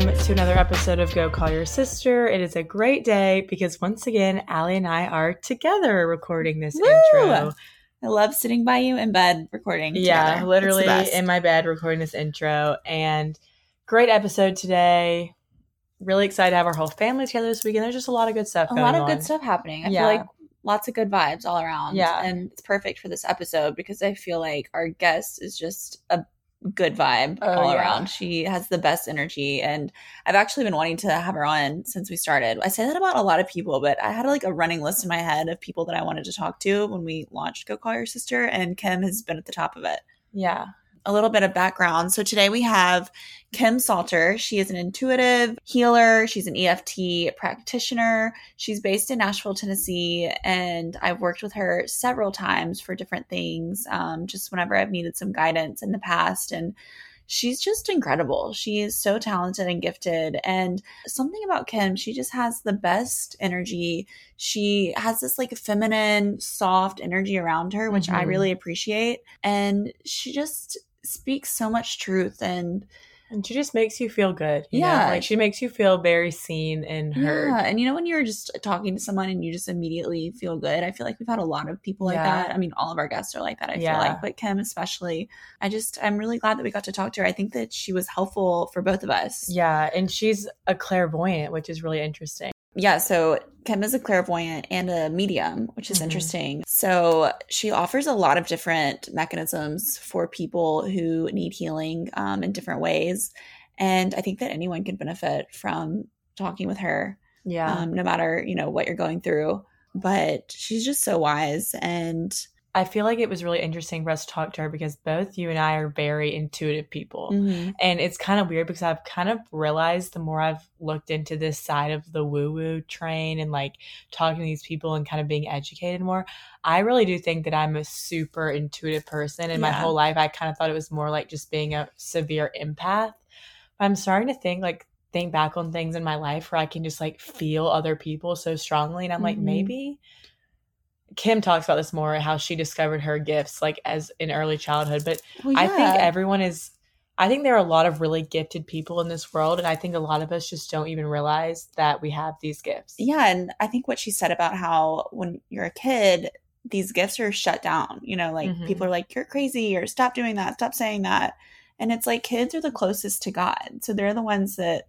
welcome to another episode of Go Call Your Sister. It is a great day because once again, Allie and I are together recording this Woo! intro. I love sitting by you in bed recording. Yeah, together. literally It's the best. in my bed recording this intro. And great episode today. Really excited to have our whole family together this weekend. There's just a lot of good stuff a lot of on. good stuff happening. I Yeah. feel like lots of good vibes all around. Yeah. and it's perfect for this episode because I feel like our guest is just a good vibe Oh, all yeah. around. She has the best energy, and I've actually been wanting to have her on since we started. I say that about a lot of people, but I had like a running list in my head of people that I wanted to talk to when we launched Go Call Your Sister, and Kim has been at the top of it. Yeah. a little bit of background. So today we have Kim Salter. She is an intuitive healer. She's an EFT practitioner. She's based in Nashville, Tennessee, and I've worked with her several times for different things. Um, just whenever I've needed some guidance in the past, and she's just incredible. She is so talented and gifted. And something about Kim, she just has the best energy. She has this like feminine, soft energy around her, which I Mhm. really appreciate. And she just speaks so much truth and And she just makes you feel good. you know? Yeah. Like she makes you feel very seen and heard. yeah and you know when you're just talking to someone and you just immediately feel good i feel like we've had a lot of people like Yeah. that i mean all of our guests are like that i Yeah. feel like but kim especially i just i'm really glad that we got to talk to her i think that she was helpful for both of us Yeah. And she's a clairvoyant, which is really interesting. Yeah, so Kim is a clairvoyant and a medium, which is Mhm. interesting. So she offers a lot of different mechanisms for people who need healing um, in different ways. And I think that anyone can benefit from talking with her, Yeah. um, no matter, you know, what you're going through. But she's just so wise and I feel like it was really interesting for us to talk to her because both you and I are very intuitive people. Mhm. And it's kind of weird because I've kind of realized the more I've looked into this side of the woo woo train and like talking to these people and kind of being educated more, I really do think that I'm a super intuitive person. And my whole life, I kind of thought it was more like just being a severe empath. But I'm starting to think like, think back on things in my life where I can just like feel other people so strongly. And I'm like, Mhm. maybe. Kim talks about this more how she discovered her gifts like as in early childhood, but Well, I think everyone is. I think there are a lot of really gifted people in this world, and I think a lot of us just don't even realize that we have these gifts. Yeah, and I think what she said about how when you're a kid, these gifts are shut down. You know, like Mhm. people are like, "You're crazy," or "Stop doing that," "Stop saying that," and it's like kids are the closest to God, so they're the ones that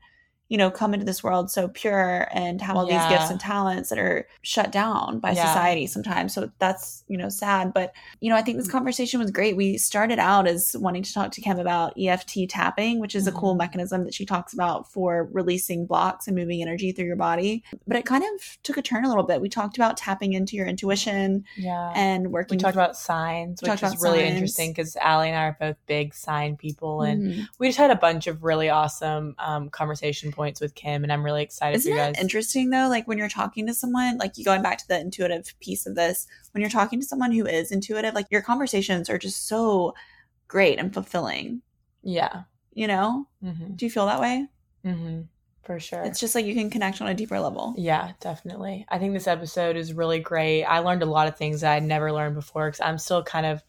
you know come into this world so pure and have all these gifts and talents that are shut down by Yeah. society sometimes. So that's you know sad, but you know I think this conversation was great. We started out as wanting to talk to Kim about EFT tapping, which is a cool Mhm. mechanism that she talks about for releasing blocks and moving energy through your body but it kind of took a turn a little bit. We talked about tapping into your intuition Yeah. and working. we talked about signs, which is really signs. interesting because Allie and I are both big sign people, and Mhm. we just had a bunch of really awesome um, conversation points with Kim, and I'm really excited Isn't for you that guys. interesting though? Like when you're talking to someone, like you going back to the intuitive piece of this, when you're talking to someone who is intuitive, like your conversations are just so great and fulfilling. yeah. You know? hmm Do you feel that way? hmm For sure. It's just like you can connect on a deeper level. Yeah, definitely. I think this episode is really great. I learned a lot of things that I'd never learned before because I'm still kind of,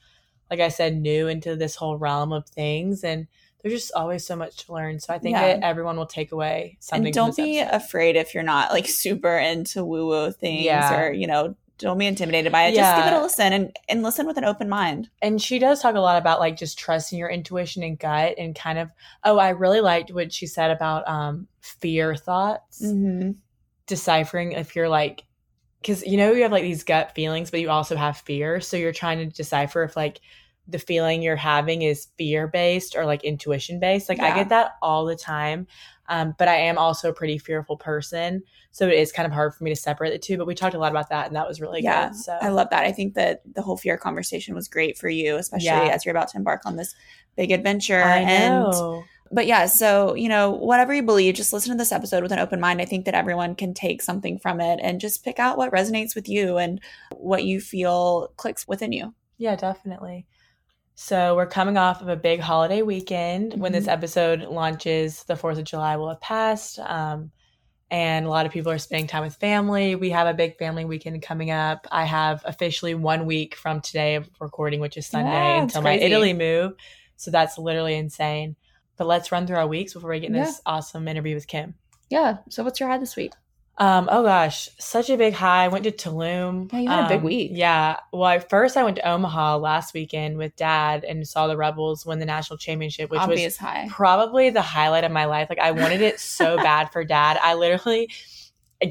like I said, new into this whole realm of things, and there's just always so much to learn. So I think Yeah. that everyone will take away something. And don't be episode. afraid if you're not like super into woo woo things Yeah. or, you know, don't be intimidated by it. Just give it a listen and, and listen with an open mind. and she does talk a lot about like just trusting your intuition and gut, and kind of. Oh, I really liked what she said about um fear thoughts. Mm-hmm. deciphering if you're like because you know you have like these gut feelings but you also have fear so you're trying to decipher if like the feeling you're having is fear based or like intuition based like i get that all the time um, but i am also a pretty fearful person so it is kind of hard for me to separate the two but we talked a lot about that and that was really Yeah, good so I love that. I think that the whole fear conversation was great for you, especially Yeah. as you're about to embark on this big adventure. I And know. but yeah, so you know, whatever you believe, just listen to this episode with an open mind. I think that everyone can take something from it and just pick out what resonates with you and what you feel clicks within you. Yeah, definitely. So we're coming off of a big holiday weekend. When this Mhm. episode launches, the Fourth of July will have passed, um, and a lot of people are spending time with family. We have a big family weekend coming up. I have officially one week from today of recording, which is Sunday, Yeah, until my. Italy move. So that's literally insane. But let's run through our weeks before we get in Yeah. this awesome interview with Kim. Yeah. So what's your high this week? Um, oh gosh, such a big high. I went to Tulum. Yeah, you had a big Um, week. Yeah. Well, I, first I went to Omaha last weekend with dad and saw the Rebels win the national championship, which was high. probably the highlight of my life. Like I wanted it so bad for dad. I literally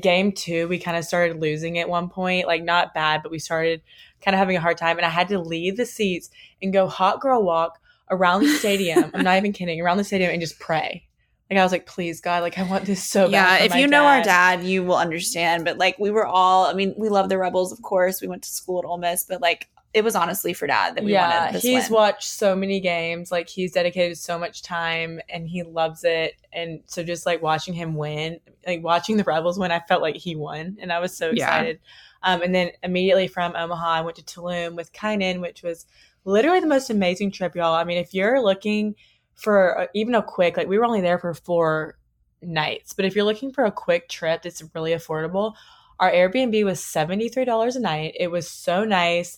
game two, we kind of started losing at one point. Like not bad, but we started kind of having a hard time. And I had to leave the seats and go hot girl walk around the stadium. I'm not even kidding, around the stadium and just pray. Like I was like, please God, like I want this so bad. yeah, if you know our dad, you will understand. But like we were all, I mean, we love the Rebels, of course. We went to school at Ole Miss, but like it was honestly for dad that we yeah, wanted this Yeah. he's win. watched so many games. Like he's dedicated so much time, and he loves it. And so, just like watching him win, like watching the Rebels win, I felt like he won, and I was so Yeah. excited. Um, and then immediately from Omaha, I went to Tulum with Kynan, which was literally the most amazing trip, y'all. I mean, if you're looking for even a quick, like we were only there for four nights, but if you're looking for a quick trip that's really affordable, our Airbnb was $73 a night. It was so nice.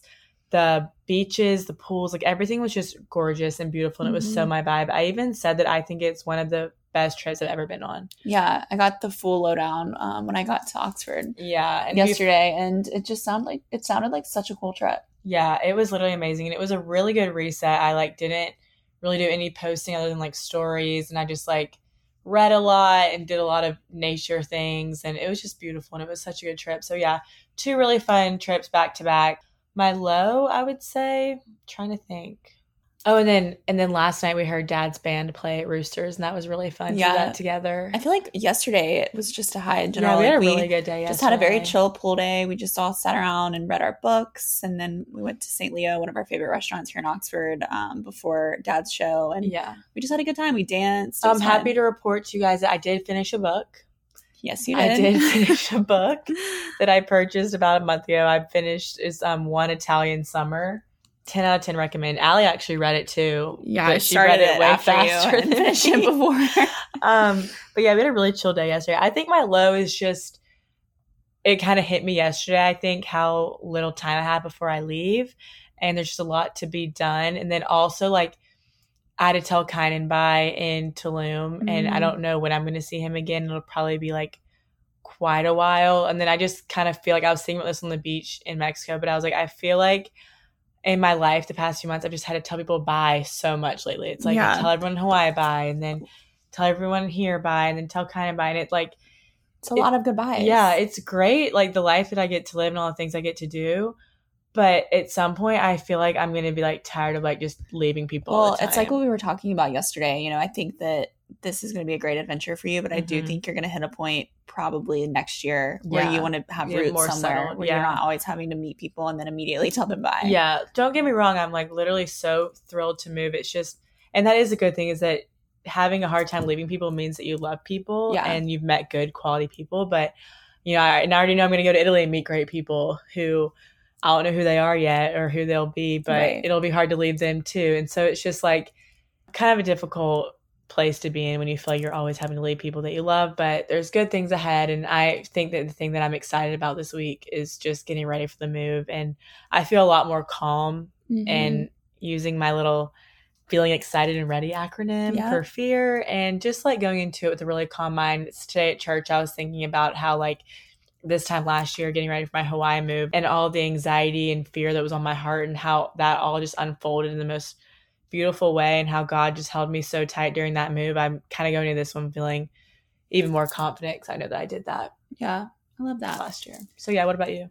The beaches, the pools, like everything was just gorgeous and beautiful. And it was so Mhm. my vibe. I even said that I think it's one of the best trips I've ever been on. yeah, I got the full lowdown um, when I got to Oxford Yeah. And yesterday, and it just sounded like it sounded like such a cool trip. Yeah, it was literally amazing. And it was a really good reset. I like didn't really do any posting other than like stories and I just like read a lot and did a lot of nature things and it was just beautiful and it was such a good trip. So yeah, two really fun trips back to back. My low, I would say, trying to think. Oh, and then and then last night we heard Dad's band play at Roosters and that was really fun to Yeah. do that together. I feel like yesterday it was just a high in general. yeah, we Like, had a really good day. just had a very chill pool day. We just all sat around and read our books, and then we went to St. Leo, one of our favorite restaurants here in Oxford, um, before Dad's show, and Yeah. we just had a good time. We danced. I'm was happy to report to you guys that I did finish a book. Yes, you did. I did finish a book that I purchased about a month ago. I finished is um one Italian summer. Ten out of ten recommend. Allie actually read it too. yeah, I she started read it way you faster than finished it before. Um, but yeah, we had a really chill day yesterday. I think my low is just it kind of hit me yesterday. I think how little time I have before I leave, and there's just a lot to be done. And then also like I had to tell Kynan bye in Tulum, and I Mhm. don't know when I'm going to see him again. It'll probably be like quite a while. And then I just kind of feel like I was thinking about this on the beach in Mexico, but I was like, I feel like in my life the past few months I've just had to tell people bye so much lately. It's like Yeah. tell everyone in Hawaii bye, and then tell everyone here bye, and then tell Kynan bye, and it like It's a lot of goodbyes. yeah, it's great, like the life that I get to live and all the things I get to do. But at some point, I feel like I'm gonna be like tired of like just leaving people. Well, it's like what we were talking about yesterday. You know, I think that this is going to be a great adventure for you, but I do Mhm. think you're going to hit a point probably next year where Yeah. you want to have Get roots more somewhere settled, where yeah. you're not always having to meet people and then immediately tell them bye. Yeah, don't get me wrong. I'm like literally so thrilled to move. It's just, and that is a good thing is that having a hard time leaving people means that you love people Yeah. and you've met good quality people. But, you know, I, and I already know I'm going to go to Italy and meet great people who I don't know who they are yet or who they'll be, but Right. it'll be hard to leave them too. And so it's just like kind of a difficult place to be in when you feel like you're always having to leave people that you love, but there's good things ahead. And I think that the thing that I'm excited about this week is just getting ready for the move. And I feel a lot more calm Mhm. and using my little feeling excited and ready acronym Yeah. for fear and just like going into it with a really calm mind. It's today at church, I was thinking about how like this time last year, getting ready for my Hawaii move and all the anxiety and fear that was on my heart and how that all just unfolded in the most beautiful way and how God just held me so tight during that move. I'm kind of going into this one feeling even more confident because I know that I did that yeah, I love that. last year. So yeah, what about you?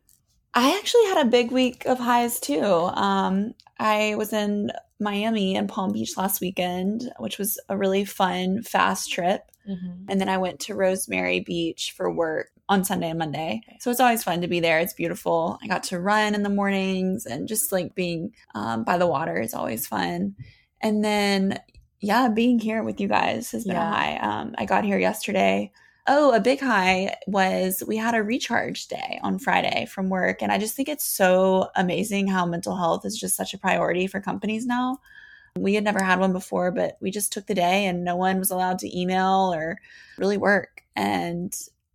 I actually had a big week of highs too. Um, I was in Miami and Palm Beach last weekend, which was a really fun, fast trip. Mm-hmm. And then I went to Rosemary Beach for work on Sunday and Monday. So it's always fun to be there. It's beautiful. I got to run in the mornings and just like being um, by the water is always fun. And then, yeah, being here with you guys has been Yeah. a high. Um, I got here yesterday. Oh, a big high was we had a recharge day on Friday from work. And I just think it's so amazing how mental health is just such a priority for companies now. We had never had one before, but we just took the day and no one was allowed to email or really work. And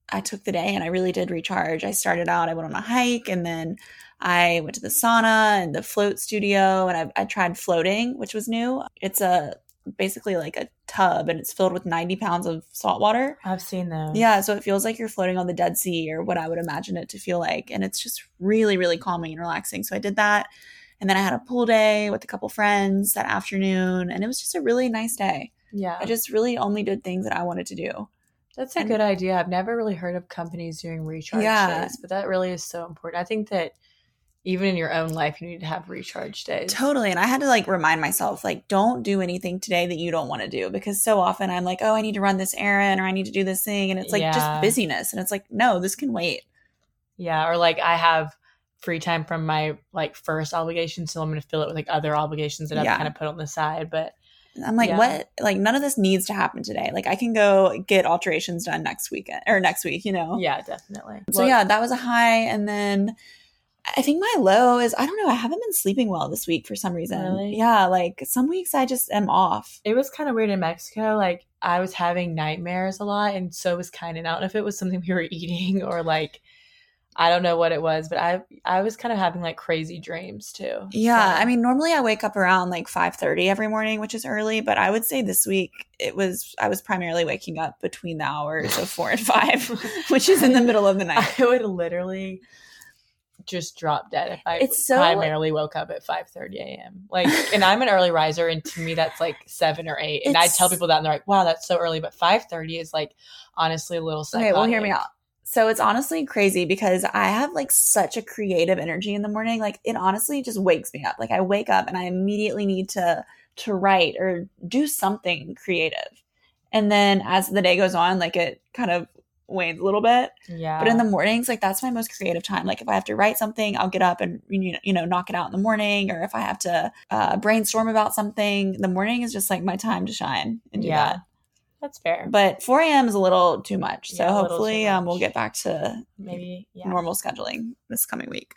I took the day and I really did recharge. I started out, I went on a hike and then I went to the sauna and the float studio and I, I tried floating, which was new. It's a basically like a tub and it's filled with 90 pounds of salt water. I've seen those. Yeah, so it feels like you're floating on the Dead Sea or what I would imagine it to feel like. And it's just really, really calming and relaxing. So I did that. And then I had a pool day with a couple friends that afternoon. And it was just a really nice day. Yeah. I just really only did things that I wanted to do. That's a and- good idea. I've never really heard of companies doing recharge Yeah. days, but that really is so important. I think that even in your own life, you need to have recharge days. Totally. And I had to like remind myself, like, don't do anything today that you don't want to do because so often I'm like, oh, I need to run this errand or I need to do this thing. And it's like Yeah. just busyness. And it's like, no, this can wait. Yeah. Or like I have free time from my like first obligation, so I'm going to fill it with like other obligations that I've kind of put on the side. But I'm like, Yeah. what? Like, none of this needs to happen today. Like, I can go get alterations done next weekend or next week, you know? yeah, definitely. So, Well, yeah, that was a high. And then I think my low is I don't know. I haven't been sleeping well this week for some reason. Really? Yeah. Like, some weeks I just am off. It was kind of weird in Mexico. Like I was having nightmares a lot, and so was kind of. I don't know if it was something we were eating or like I don't know what it was, but I I was kind of having like crazy dreams too. Yeah, So- I mean, normally I wake up around like five thirty every morning, which is early. But I would say this week it was I was primarily waking up between the hours of four and five, which is in the middle of the night. I would literally just drop dead if I It's so- primarily woke up at five thirty a.m. Like, and I'm an early riser, and to me that's like seven or eight. And I tell people that, and they're like, "Wow, that's so early." But five thirty is like honestly a little. Okay, well, hear me out. So it's honestly crazy because I have like such a creative energy in the morning. Like it honestly just wakes me up. Like I wake up and I immediately need to to write or do something creative. And then as the day goes on, like it kind of wanes a little bit. Yeah, But in the mornings, like that's my most creative time. Like if I have to write something, I'll get up and you know, knock it out in the morning. Or if I have to uh, brainstorm about something, the morning is just like my time to shine and do Yeah. that. That's fair. But 4 a.m. is a little too much. So Yeah, too hopefully um, we'll get back to Maybe yeah. normal scheduling this coming week.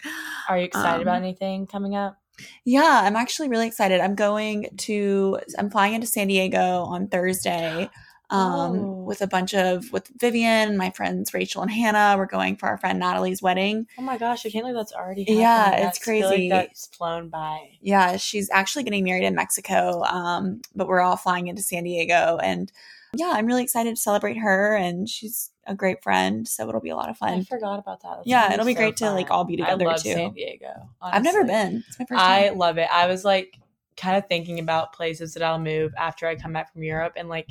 Are you excited about Um, anything coming up? Yeah, I'm actually really excited. I'm going to I'm flying into San Diego on Thursday. Um, Oh. with a bunch of with Vivian, my friends Rachel and Hannah. We're going for our friend Natalie's wedding. Oh my gosh, I can't believe that's already. Yeah, happening. it's feel like crazy. that's flown by. Yeah, she's actually getting married in Mexico. Um, but we're all flying into San Diego and yeah, I'm really excited to celebrate her and she's a great friend, so it'll be a lot of fun. I forgot about that. That's Yeah, it'll be so great to, like, all be together, I love too. San Diego. I've never been. It's my first I time. love it. I was like kind of thinking about places that I'll move after I come back from Europe and like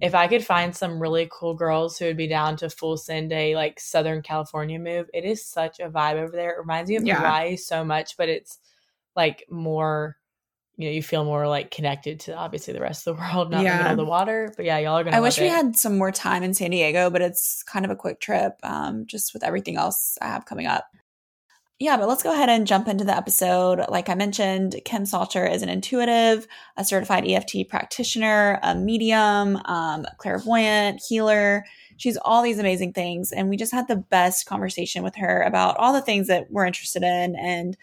if I could find some really cool girls who would be down to full send a like Southern California move, it is such a vibe over there. It reminds me of Yeah. Hawaii so much, but it's like more you know, you feel more like connected to obviously the rest of the world, not Yeah. middle of the water. But yeah, y'all are gonna I wish we had some more time in San Diego, but it's kind of a quick trip, um, just with everything else I have coming up. Yeah, but let's go ahead and jump into the episode. Like I mentioned, Kim Salter is an intuitive, a certified EFT practitioner, a medium, um, clairvoyant, healer. She's all these amazing things. And we just had the best conversation with her about all the things that we're interested in. And,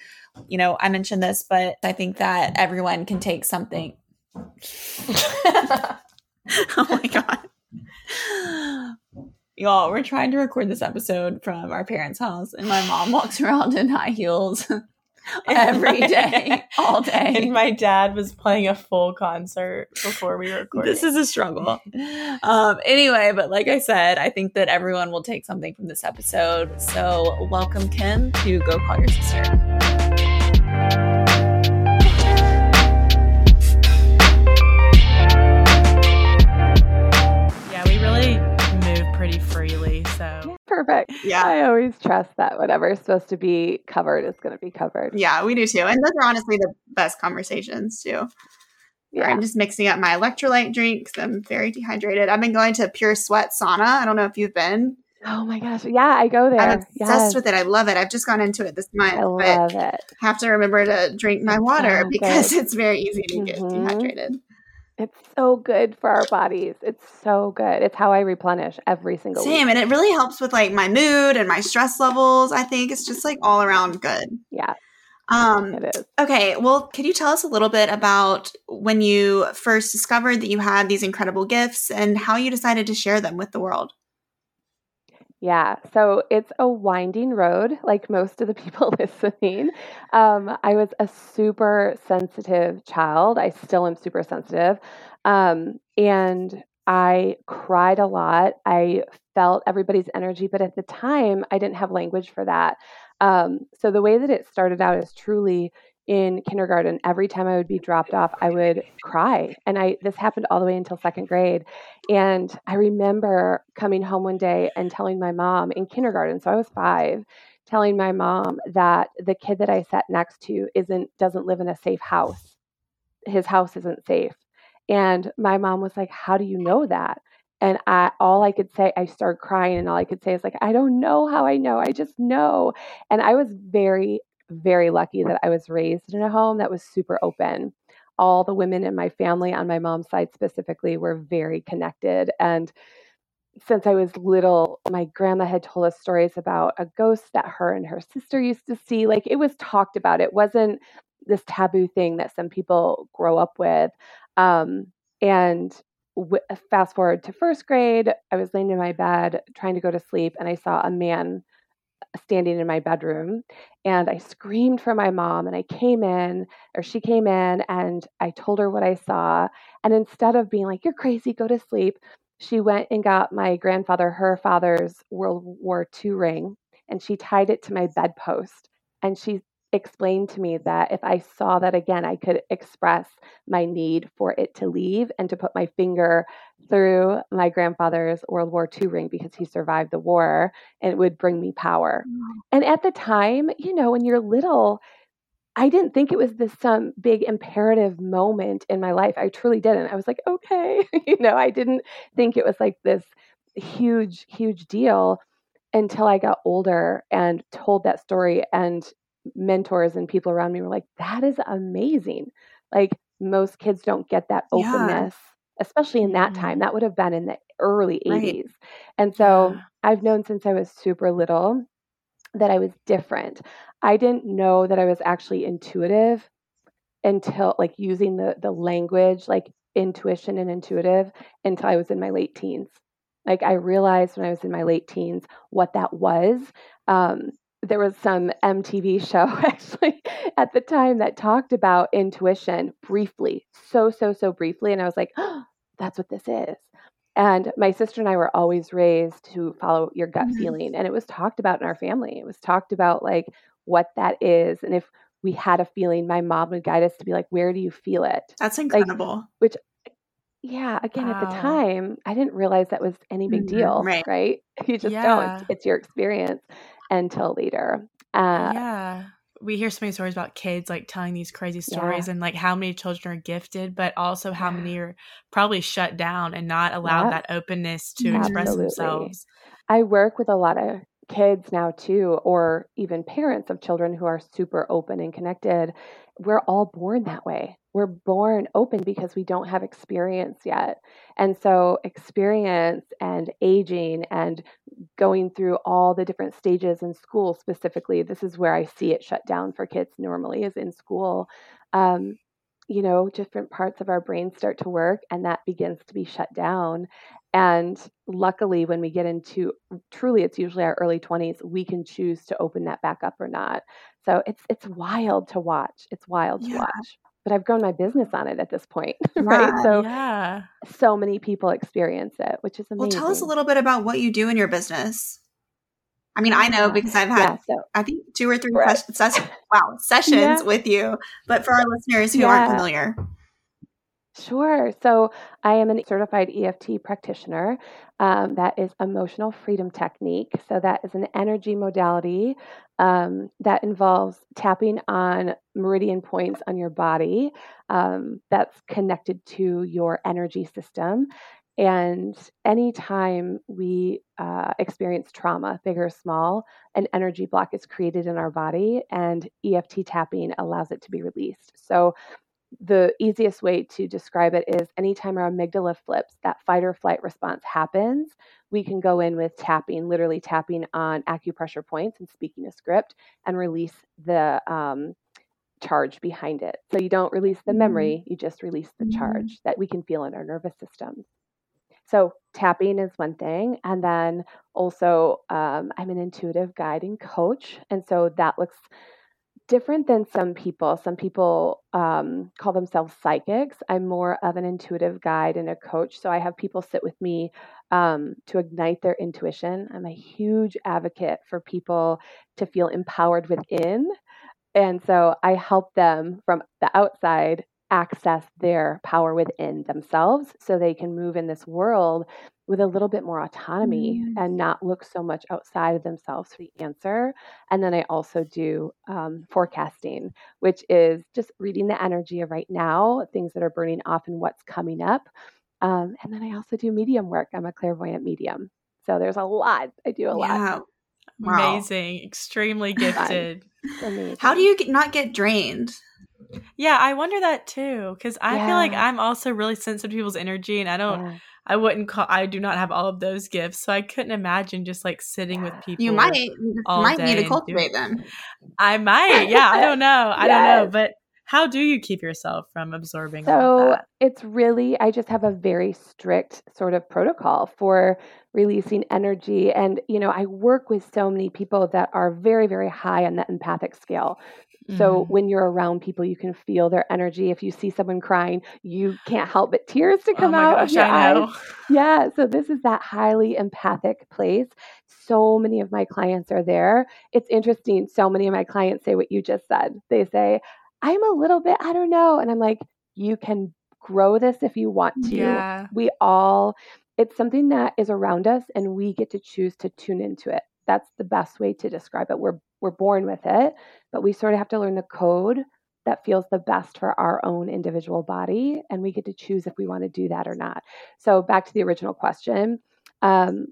you know, I mentioned this, but I think that everyone can take something. oh my god. Y'all, we're trying to record this episode from our parents' house, and my mom walks around in high heels every day, all day. and my dad was playing a full concert before we recorded. This is a struggle. Um, anyway, but like I said, I think that everyone will take something from this episode. So, welcome, Kim, to Go Call Your Sister. Perfect. Yeah. I always trust that whatever's supposed to be covered is going to be covered. Yeah, we do too. And those are honestly the best conversations too. Yeah. I'm just mixing up my electrolyte drinks. I'm very dehydrated. I've been going to Pure Sweat Sauna. I don't know if you've been. Oh my gosh. Yeah, I go there. I'm obsessed yes. with it. I love it. I've just gone into it this month, I but love it. have to remember to drink my water because good. it's very easy to get Mhm. dehydrated. It's so good for our bodies. It's so good. It's how I replenish every single Same, week. and it really helps with like my mood and my stress levels. I think it's just like all around good. Yeah, Um, it is. Okay, well, could you tell us a little bit about when you first discovered that you had these incredible gifts and how you decided to share them with the world? Yeah, so it's a winding road, like most of the people listening. Um, I was a super sensitive child. I still am super sensitive. Um, and I cried a lot. I felt everybody's energy, but at the time, I didn't have language for that. Um, so the way that it started out is truly in kindergarten. Every time I would be dropped off, I would cry, and I this happened all the way until second grade. And I remember coming home one day and telling my mom in kindergarten, so I was five, telling my mom that the kid that I sat next to isn't doesn't live in a safe house. His house isn't safe. And my mom was like, "How do you know that?" And I all I could say, I started crying, and all I could say is like, "I don't know how I know. I just know." And I was very, very lucky that I was raised in a home that was super open. All the women in my family, on my mom's side specifically, were very connected and since I was little, my grandma had told us stories about a ghost that her and her sister used to see. Like it was talked about. It wasn't this taboo thing that some people grow up with. Um, and w- fast forward to first grade, I was laying in my bed trying to go to sleep, and I saw a man standing in my bedroom and I screamed for my mom and I came in or she came in and I told her what I saw and instead of being like you're crazy go to sleep she went and got my grandfather her father's World War II ring and she tied it to my bedpost. And she explained to me that if I saw that again, I could express my need for it to leave and to put my finger through my grandfather's World War II ring because he survived the war and it would bring me power. Mm. And at the time, you know, when you're little, I didn't think it was this some big imperative moment in my life. I truly didn't. I was like, okay, you know, I didn't think it was like this huge, huge deal until I got older and told that story. And mentors and people around me were like, that is amazing. Like most kids don't get that openness, yeah. especially in that time. Mm-hmm. That would have been in the early 80s. Right. And so yeah. I've known since I was super little that I was different. I didn't know that I was actually intuitive until like using the the language like intuition and intuitive until I was in my late teens. Like I realized when I was in my late teens what that was. Um, there was some MTV show actually at the time that talked about intuition briefly, so so so briefly, and I was like, oh, "That's what this is." And my sister and I were always raised to follow your gut mm-hmm. feeling. And it was talked about in our family. It was talked about like what that is. And if we had a feeling, my mom would guide us to be like, where do you feel it? That's incredible. Like, which, yeah, again, wow. at the time, I didn't realize that was any big mm-hmm. deal. Right. Right. You just yeah. don't. It's your experience until later. Uh, yeah we hear so many stories about kids like telling these crazy stories yeah. and like how many children are gifted, but also how many are probably shut down and not allowed yeah. that openness to Absolutely. express themselves. I work with a lot of kids now too, or even parents of children who are super open and connected. We're all born that way. We're born open because we don't have experience yet. And so, experience and aging and going through all the different stages in school, specifically, this is where I see it shut down for kids normally, is in school. Um, you know, different parts of our brain start to work and that begins to be shut down. And luckily, when we get into truly, it's usually our early 20s, we can choose to open that back up or not. So it's it's wild to watch. It's wild to watch. But I've grown my business on it at this point, right? Yeah, so yeah. so many people experience it, which is amazing. Well, tell us a little bit about what you do in your business. I mean, I know because I've had, yeah, so, I think, two or three right. ses- wow sessions yeah. with you. But for our listeners who aren't familiar, Sure. So I am a certified EFT practitioner. Um, that is emotional freedom technique. So that is an energy modality um, that involves tapping on meridian points on your body um, that's connected to your energy system. And anytime we uh, experience trauma, big or small, an energy block is created in our body, and EFT tapping allows it to be released. So the easiest way to describe it is anytime our amygdala flips, that fight or flight response happens, we can go in with tapping, literally tapping on acupressure points and speaking a script and release the um, charge behind it. So you don't release the memory, mm-hmm. you just release the mm-hmm. charge that we can feel in our nervous system. So tapping is one thing. And then also, um, I'm an intuitive guiding coach. And so that looks different than some people. Some people um, call themselves psychics. I'm more of an intuitive guide and a coach. So I have people sit with me um, to ignite their intuition. I'm a huge advocate for people to feel empowered within. And so I help them from the outside access their power within themselves so they can move in this world with a little bit more autonomy mm. and not look so much outside of themselves for the answer. And then I also do um, forecasting, which is just reading the energy of right now, things that are burning off and what's coming up. Um, and then I also do medium work. I'm a clairvoyant medium. So there's a lot. I do a yeah. lot. Wow. Amazing. Extremely gifted. How do you get, not get drained? Yeah, I wonder that too because I yeah. feel like I'm also really sensitive to people's energy, and I don't. Yeah. I wouldn't call. I do not have all of those gifts, so I couldn't imagine just like sitting with people. You might, you might need to cultivate them. I might. Yeah, I don't know. I don't know, but how do you keep yourself from absorbing? So it's really. I just have a very strict sort of protocol for releasing energy, and you know, I work with so many people that are very, very high on the empathic scale. So mm-hmm. when you're around people, you can feel their energy. If you see someone crying, you can't help but tears to oh come oh out gosh, of your eyes. Yeah. So this is that highly empathic place. So many of my clients are there. It's interesting. So many of my clients say what you just said. They say, I'm a little bit, I don't know. And I'm like, you can grow this if you want to. Yeah. We all, it's something that is around us and we get to choose to tune into it. That's the best way to describe it. We're we're born with it, but we sort of have to learn the code that feels the best for our own individual body. And we get to choose if we want to do that or not. So, back to the original question um,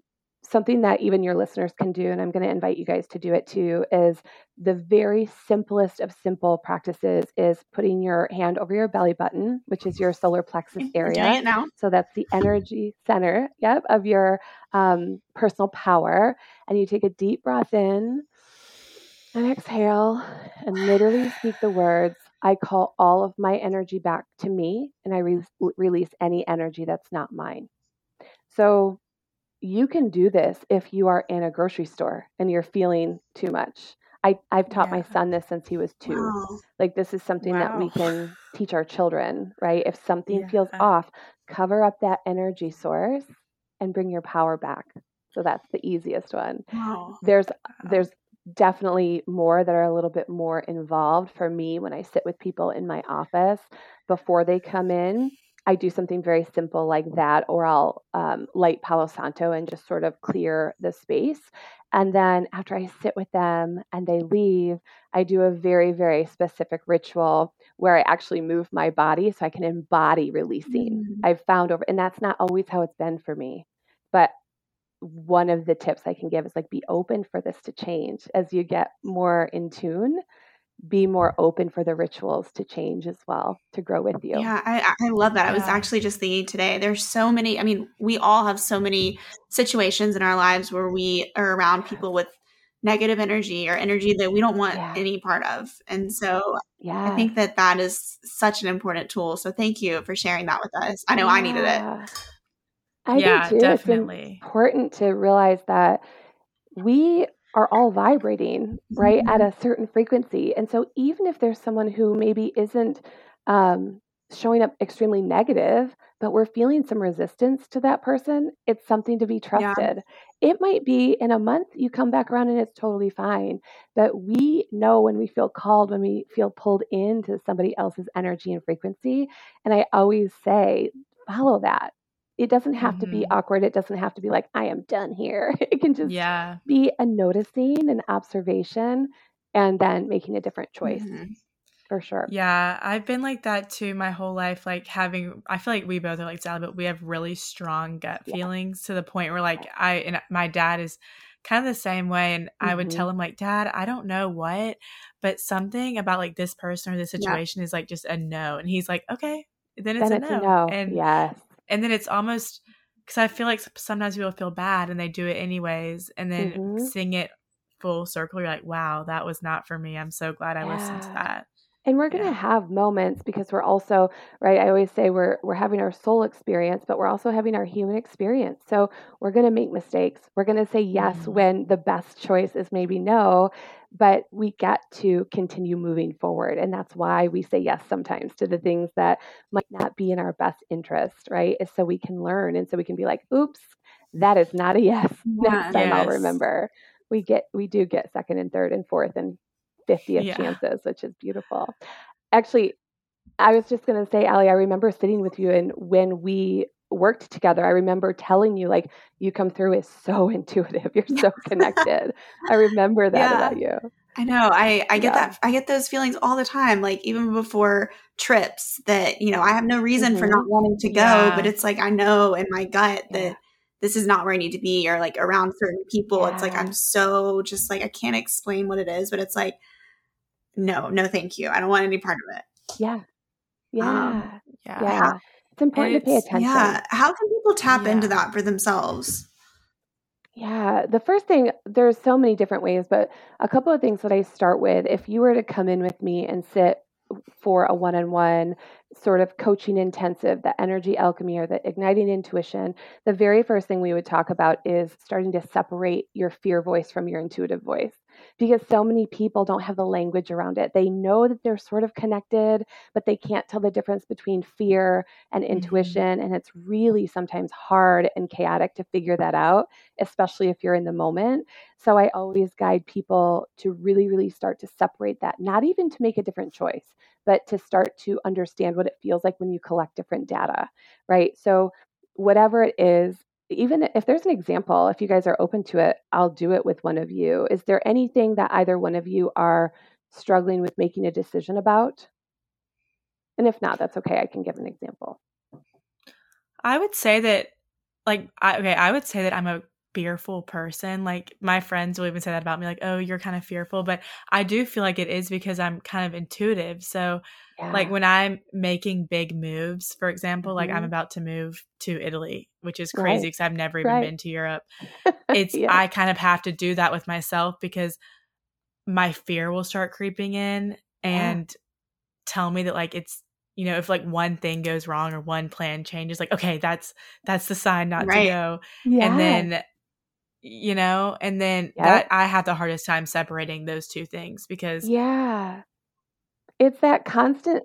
something that even your listeners can do, and I'm going to invite you guys to do it too, is the very simplest of simple practices is putting your hand over your belly button, which is your solar plexus area. So that's the energy center, yep, of your um, personal power. And you take a deep breath in and exhale and literally speak the words I call all of my energy back to me and I re- release any energy that's not mine. So you can do this if you are in a grocery store and you're feeling too much. I, I've taught yeah. my son this since he was two. Wow. Like, this is something wow. that we can teach our children, right? If something yeah. feels off, cover up that energy source and bring your power back. So that's the easiest one. Wow. There's there's definitely more that are a little bit more involved for me when I sit with people in my office before they come in. I do something very simple like that, or I'll um, light Palo Santo and just sort of clear the space. And then after I sit with them and they leave, I do a very, very specific ritual where I actually move my body so I can embody releasing. Mm-hmm. I've found over, and that's not always how it's been for me. But one of the tips I can give is like be open for this to change as you get more in tune. Be more open for the rituals to change as well to grow with you. Yeah, I, I love that. Yeah. I was actually just thinking today. There's so many. I mean, we all have so many situations in our lives where we are around people with negative energy or energy that we don't want yeah. any part of. And so yeah. I think that that is such an important tool. So thank you for sharing that with us. I know yeah. I needed it. I yeah, do too. Definitely. It's important to realize that we are all vibrating right mm-hmm. at a certain frequency, and so even if there's someone who maybe isn't um, showing up extremely negative, but we're feeling some resistance to that person, it's something to be trusted. Yeah. It might be in a month you come back around and it's totally fine. But we know when we feel called, when we feel pulled into somebody else's energy and frequency. And I always say, follow that it doesn't have mm-hmm. to be mm-hmm. awkward. It doesn't have to be like, I am done here. It can just yeah. be a noticing, an observation, and then making a different choice. Mm-hmm. For sure. Yeah, I've been like that too my whole life. Like having, I feel like we both are like Sally, but we have really strong gut yeah. feelings to the point where like I and my dad is kind of the same way and mm-hmm. i would tell mm-hmm. him like dad i don't know what but something about like this person or this situation yeah. is like just a no and he's like okay then it's, then a, it's no. a no and yes and then it's almost because I feel like sometimes people feel bad and they do it anyways, and then mm-hmm. sing it full circle. You're like, wow, that was not for me. I'm so glad I yeah. listened to that. And we're going to yeah. have moments because we're also right i always say we're we're having our soul experience but we're also having our human experience so we're going to make mistakes we're going to say yes mm-hmm. when the best choice is maybe no but we get to continue moving forward and that's why we say yes sometimes to the things that might not be in our best interest right is so we can learn and so we can be like oops that is not a yes next time yes. i'll remember we get we do get second and third and fourth and 50th yeah. chances, which is beautiful. Actually, I was just going to say, Allie, I remember sitting with you and when we worked together, I remember telling you, like, you come through is so intuitive. You're so connected. I remember that yeah. about you. I know. I, I get yeah. that. I get those feelings all the time. Like even before trips that, you know, I have no reason mm-hmm. for not wanting to go, yeah. but it's like, I know in my gut that this is not where I need to be or like around certain people. It's like, I'm so just like, I can't explain what it is, but it's like, no, no, thank you. I don't want any part of it. Yeah. Yeah. Um, yeah. yeah. It's important it's, to pay attention. Yeah. How can people tap yeah. into that for themselves? Yeah, the first thing, there's so many different ways, but a couple of things that I start with if you were to come in with me and sit for a one on one sort of coaching intensive, the energy alchemy or the igniting intuition, the very first thing we would talk about is starting to separate your fear voice from your intuitive voice because so many people don't have the language around it. They know that they're sort of connected, but they can't tell the difference between fear and mm-hmm. intuition. And it's really sometimes hard and chaotic to figure that out, especially if you're in the moment. So I always guide people to really, really start to separate that, not even to make a different choice, but to start to understand what it feels like when you collect different data, right? So whatever it is even if there's an example, if you guys are open to it, I'll do it with one of you. Is there anything that either one of you are struggling with making a decision about? And if not, that's okay. I can give an example. I would say that, like, I, okay, I would say that I'm a fearful person. Like, my friends will even say that about me, like, oh, you're kind of fearful. But I do feel like it is because I'm kind of intuitive. So yeah. Like when I'm making big moves, for example, mm-hmm. like I'm mm-hmm. about to move to Italy, which is crazy because right. I've never even right. been to Europe. It's yeah. I kind of have to do that with myself because my fear will start creeping in and yeah. tell me that like it's you know if like one thing goes wrong or one plan changes like okay that's that's the sign not right. to go and then you know and then yep. that i have the hardest time separating those two things because yeah it's that constant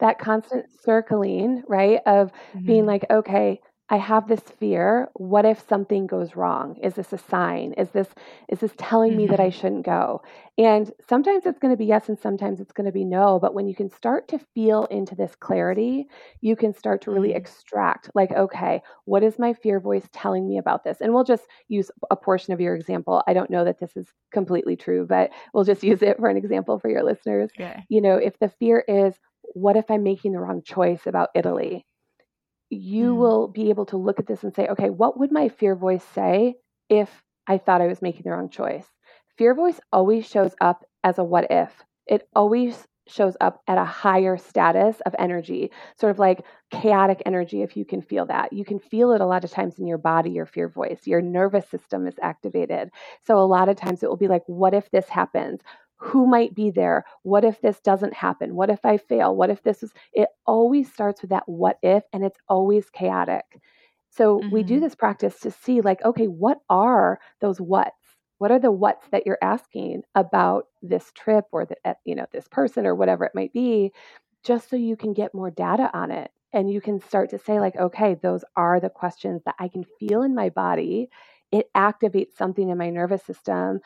that constant circling, right? Of mm-hmm. being like, okay, I have this fear. What if something goes wrong? Is this a sign? Is this is this telling mm-hmm. me that I mm-hmm. shouldn't go? And sometimes it's going to be yes and sometimes it's going to be no, but when you can start to feel into this clarity, you can start to really mm-hmm. extract like okay, what is my fear voice telling me about this? And we'll just use a portion of your example. I don't know that this is completely true, but we'll just use it for an example for your listeners. Okay. You know, if the fear is what if I'm making the wrong choice about Italy? You mm. will be able to look at this and say, okay, what would my fear voice say if I thought I was making the wrong choice? Fear voice always shows up as a what if. It always shows up at a higher status of energy, sort of like chaotic energy, if you can feel that. You can feel it a lot of times in your body, your fear voice. Your nervous system is activated. So a lot of times it will be like, what if this happens? Who might be there? What if this doesn't happen? What if i fail? What if this is it always starts with that what if and it's always chaotic. So mm-hmm. we do mm-hmm. this practice to see like okay what are those whats? What are the whats that you're asking about this trip or the, you know this person or whatever it might be just so you can get more data on it. And you can start to say like okay those are the questions that i can feel in my body. It activates something in my nervous system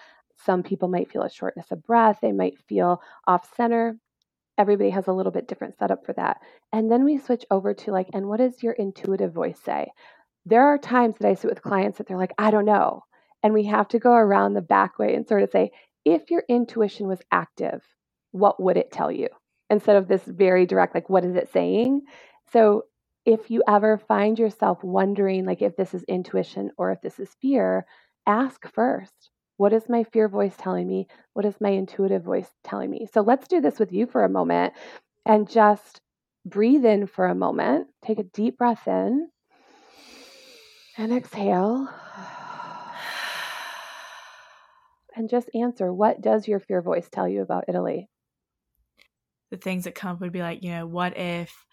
some people might feel a shortness of breath, they might feel off center. Everybody has a little bit different setup for that. And then we switch over to like, and what does your intuitive voice say? There are times that I sit with clients that they're like, I don't know. And we have to go around the back way and sort of say, if your intuition was active, what would it tell you? Instead of this very direct, like, what is it saying? So if you ever find yourself wondering, like, if this is intuition or if this is fear, ask first what is my fear voice telling me? What is my intuitive voice telling me? So let's do this with you for a moment and just breathe in for a moment. Take a deep breath in and exhale. And just answer what does your fear voice tell you about Italy? the things that come up would be like, you know, what if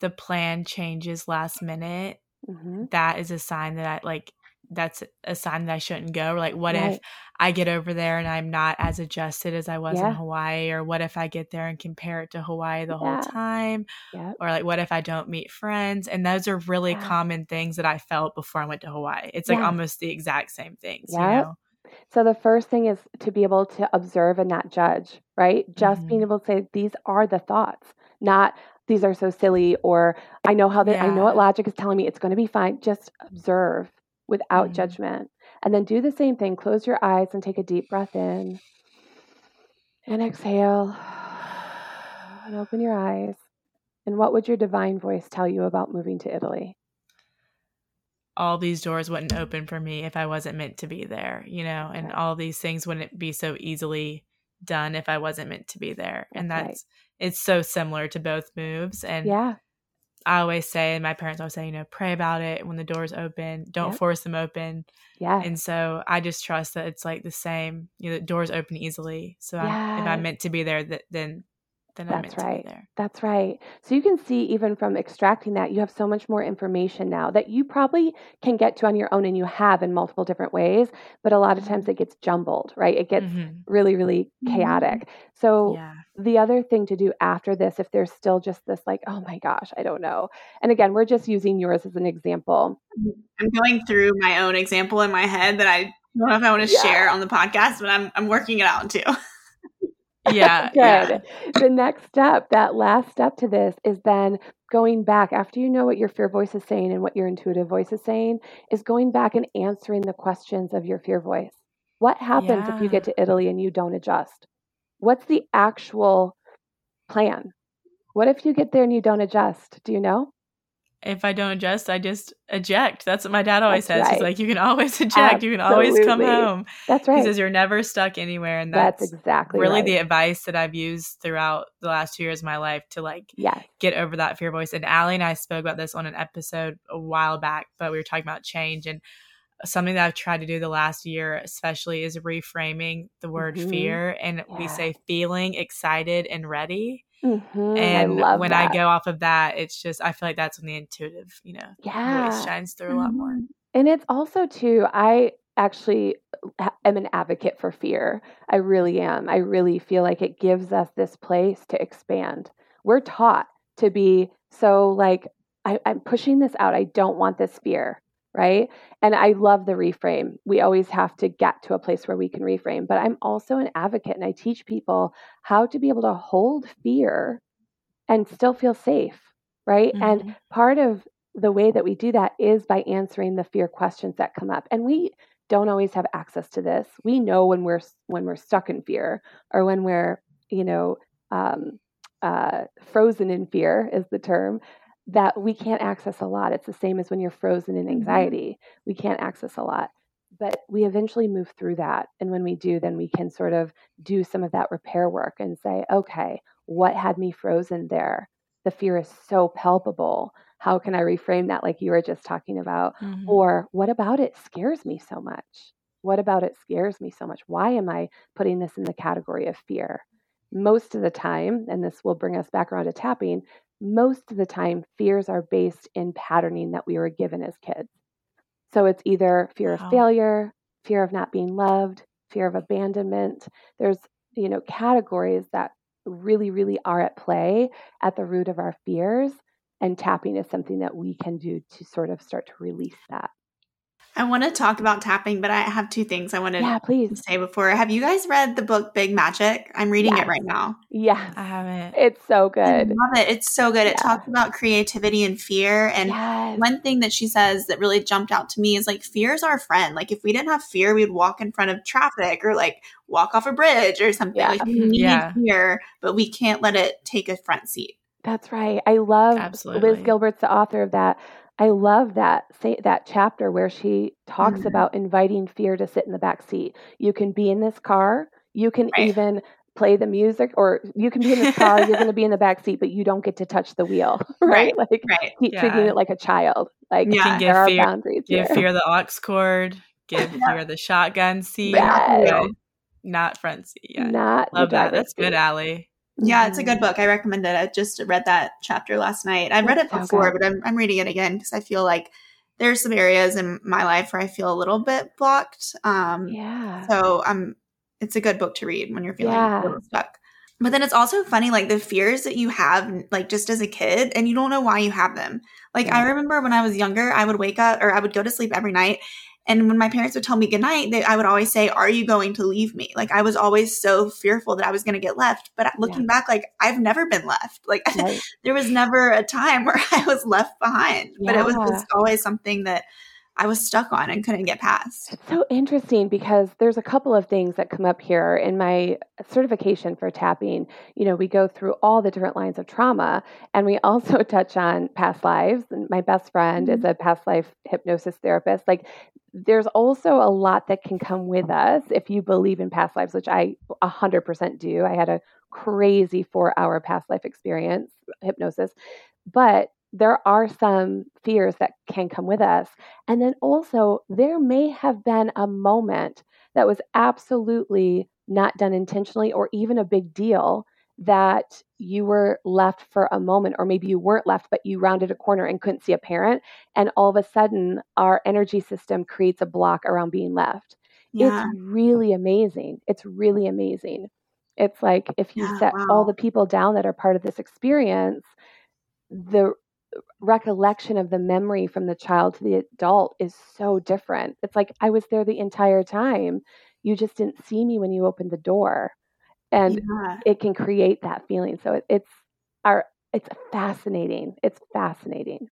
the plan changes last minute? Mm-hmm. That is a sign that I like that's a sign that I shouldn't go. Or like, what Right. if I get over there and I'm not as adjusted as I was Yeah. in Hawaii? Or what if I get there and compare it to Hawaii the Yeah. whole time? Yep. Or like, what if I don't meet friends? And those are really Yeah. common things that I felt before I went to Hawaii. It's like Yeah. almost the exact same things, you know? So the first thing is to be able to observe and not judge, right? Just being Mhm. able to say these are the thoughts, not these are so silly or I know how they, I know what logic is telling me it's going to be fine. Just observe without Mhm. judgment. And then do the same thing. Close your eyes and take a deep breath in. And exhale. And open your eyes. And what would your divine voice tell you about moving to Italy? all these doors wouldn't open for me if I wasn't meant to be there, you know, and Right. all these things wouldn't be so easily done if I wasn't meant to be there. and That's right. that's it's so similar to both moves. And Yeah. I always say, and my parents always say, you know, pray about it when the doors open. Don't Yep. force them open. Yeah. And so I just trust that it's like the same. You know, the doors open easily. So I'm, if I'm meant to be there, th- then then I'm That's meant right. to be there. That's right. So you can see even from extracting that, you have so much more information now that you probably can get to on your own and you have in multiple different ways. But a lot of times mm-hmm. it gets jumbled, right? It gets Mhm. really, really mm-hmm. chaotic. So Yeah. the other thing to do after this, if there's still just this like, oh my gosh, I don't know. And again, we're just using yours as an example. Mm-hmm. I'm going through my own example in my head that I don't know if I want to Yeah. share on the podcast, but I'm I'm working it out too. Yeah. Good. yeah. The next step, that last step to this is then going back after you know what your fear voice is saying and what your intuitive voice is saying, is going back and answering the questions of your fear voice. What happens if you get to Italy and you don't adjust? What's the actual plan? What if you get there and you don't adjust? Do you know? If I don't adjust, I just eject. That's what my dad always That's says. He's like, you can always eject. You can always come home. That's right. He says you're never stuck anywhere. And That's, that's, exactly really right. the advice that I've used throughout the last two years of my life to like yes. get over that fear voice. And Allie and I spoke about this on an episode a while back, but we were talking about change and something that I've tried to do the last year, especially, is reframing the word Mhm. fear. And we say feeling excited and ready. Mhm. And I when that. I go off of that, it's just I feel like that's when the intuitive, you know, yeah. voice shines through a lot more. And it's also too, I actually am an advocate for fear. I really am. I really feel like it gives us this place to expand. We're taught to be so like, I, I'm pushing this out. I don't want this fear. Right. And I love the reframe. We always have to get to a place where we can reframe. But I'm also an advocate and I teach people how to be able to hold fear and still feel safe. Right. And Mhm. part of the way that we do that is by answering the fear questions that come up and we don't always have access to this we know when we're when we're stuck in fear or when we're you know um, uh, frozen in fear is the term that we can't access a lot it's the same as when you're frozen in anxiety we can't access a lot but we eventually move through that and when we do then we can sort of do some of that repair work and say okay what had me frozen there the fear is so palpable how can I reframe that, like you were just talking about? Mhm. Or what about it scares me so much? What about it scares me so much? Why am I putting this in the category of fear? Most of the time, and this will bring us back around to tapping, most of the time, fears are based in patterning that we were given as kids. So it's either fear Wow. of failure, fear of not being loved, fear of abandonment. There's, you know, categories that really, really are at play at the root of our fears. And tapping is something that we can do to sort of start to release that. I want to talk about tapping, but I have two things I wanted Yeah, to please. say before. Have you guys read the book Big Magic? I'm reading Yes. it right now. Yeah. I haven't. It's so I good. love it. It's so good. It talks about creativity and fear. And Yes. one thing that she says that really jumped out to me is like fear is our friend. Like if we didn't have fear, we'd walk in front of traffic or like walk off a bridge or something. Yeah. Like we mm-hmm. need Yeah. fear, but we can't let it take a front seat. That's right. I love Liz Gilbert's the author of that. I love that say, that chapter where she talks Mhm. about inviting fear to sit in the back seat. You can be in this car. You can Right. even play the music, or you can be in this car. you're going to be in the back seat, but you don't get to touch the wheel. Right? Right. Like Right. keep treating it like a child. Like can there give are fear- boundaries Give here. fear the aux cord. Give Yeah. fear the shotgun seat. Yes. but Not front seat. Yeah. Not Love that. That's good, seat. Allie. Yeah, it's a good mm-hmm. book. I recommend it. I just read that chapter last night. I've read it before, but I'm, I'm reading it again because I feel like there's some areas in my life where I feel a little bit blocked. Um, yeah. So um, it's a good book to read when you're feeling yeah. a little stuck. But then it's also funny, like the fears that you have, like just as a kid, and you don't know why you have them. Like yeah. I remember when I was younger, I would wake up or I would go to sleep every night and when my parents would tell me goodnight, they, I would always say, Are you going to leave me? Like I was always so fearful that I was going to get left. But looking yeah. back, like I've never been left. Like right. there was never a time where I was left behind. Yeah. But it was just always something that I was stuck on and couldn't get past. It's so interesting because there's a couple of things that come up here in my certification for tapping. You know, we go through all the different lines of trauma and we also touch on past lives. And my best friend mm-hmm. is a past life hypnosis therapist. Like, there's also a lot that can come with us if you believe in past lives, which I 100% do. I had a crazy four hour past life experience hypnosis. But there are some fears that can come with us. And then also, there may have been a moment that was absolutely not done intentionally or even a big deal that you were left for a moment, or maybe you weren't left, but you rounded a corner and couldn't see a parent. And all of a sudden, our energy system creates a block around being left. Yeah. It's really amazing. It's really amazing. It's like if you yeah, set wow. all the people down that are part of this experience, the recollection of the memory from the child to the adult is so different. It's like I was there the entire time. You just didn't see me when you opened the door. And yeah. it can create that feeling. So it, it's our it's fascinating. It's fascinating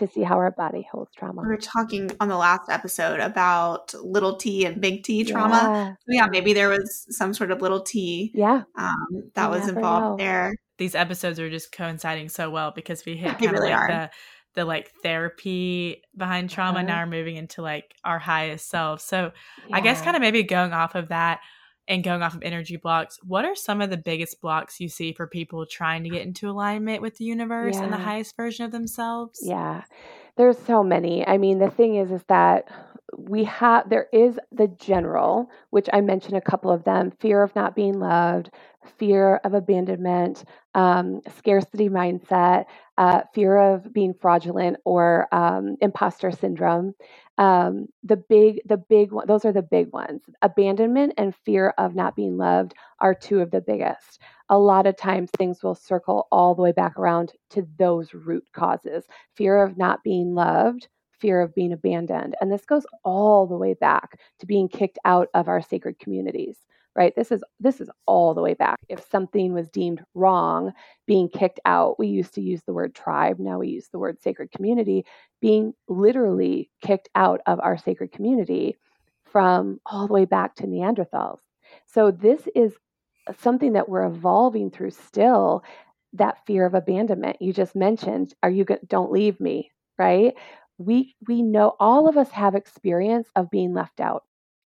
to see how our body holds trauma. We were talking on the last episode about little T and big T trauma. Yeah, yeah maybe there was some sort of little T. Yeah, um, that was involved know. there these episodes are just coinciding so well because we hit kind really of like the the like therapy behind trauma. Uh-huh. Now we're moving into like our highest self. So yeah. I guess kind of maybe going off of that and going off of energy blocks, what are some of the biggest blocks you see for people trying to get into alignment with the universe yeah. and the highest version of themselves? Yeah. There's so many. I mean, the thing is is that we have there is the general which i mentioned a couple of them fear of not being loved fear of abandonment um, scarcity mindset uh, fear of being fraudulent or um, imposter syndrome. Um, the big the big one those are the big ones. Abandonment and fear of not being loved are two of the biggest. A lot of times things will circle all the way back around to those root causes. Fear of not being loved fear of being abandoned. And this goes all the way back to being kicked out of our sacred communities right? This is this is all the way back. If something was deemed wrong being kicked out we used to use the word tribe. Now we use the word sacred community. Being literally kicked out of our sacred community from all the way back to neanderthals. So this is something that we're evolving through still that fear of abandonment. You just mentioned are you going don't leave me right? We we know all of us have experience of being left out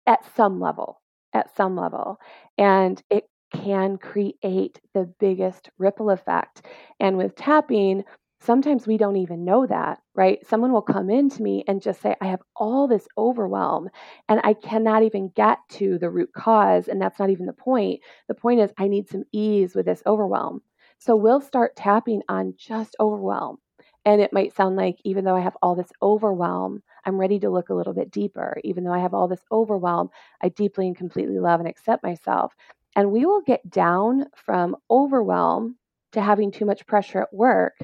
at some level at some level and it can create the biggest ripple effect. And with tapping sometimes we don't even know that right? Someone will come in to me and just say i have all this overwhelm and i cannot even get to the root cause and that's not even the point. The point is i need some ease with this overwhelm. So we'll start tapping on just overwhelm and it might sound like, even though I have all this overwhelm, I'm ready to look a little bit deeper. Even though I have all this overwhelm, I deeply and completely love and accept myself. And we will get down from overwhelm to having too much pressure at work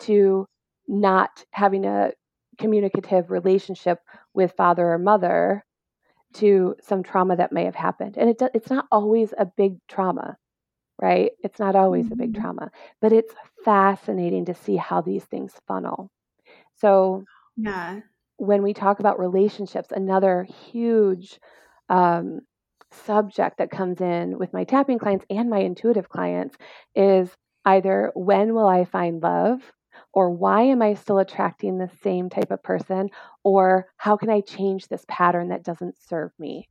to not having a communicative relationship with father or mother to some trauma that may have happened. And it, it's not always a big trauma right? It's not always a big mm-hmm. trauma, but it's fascinating to see how these things funnel. So, yeah, when we talk about relationships, another huge um, subject that comes in with my tapping clients and my intuitive clients is either when will I find love? Or why am I still attracting the same type of person? Or how can I change this pattern that doesn't serve me?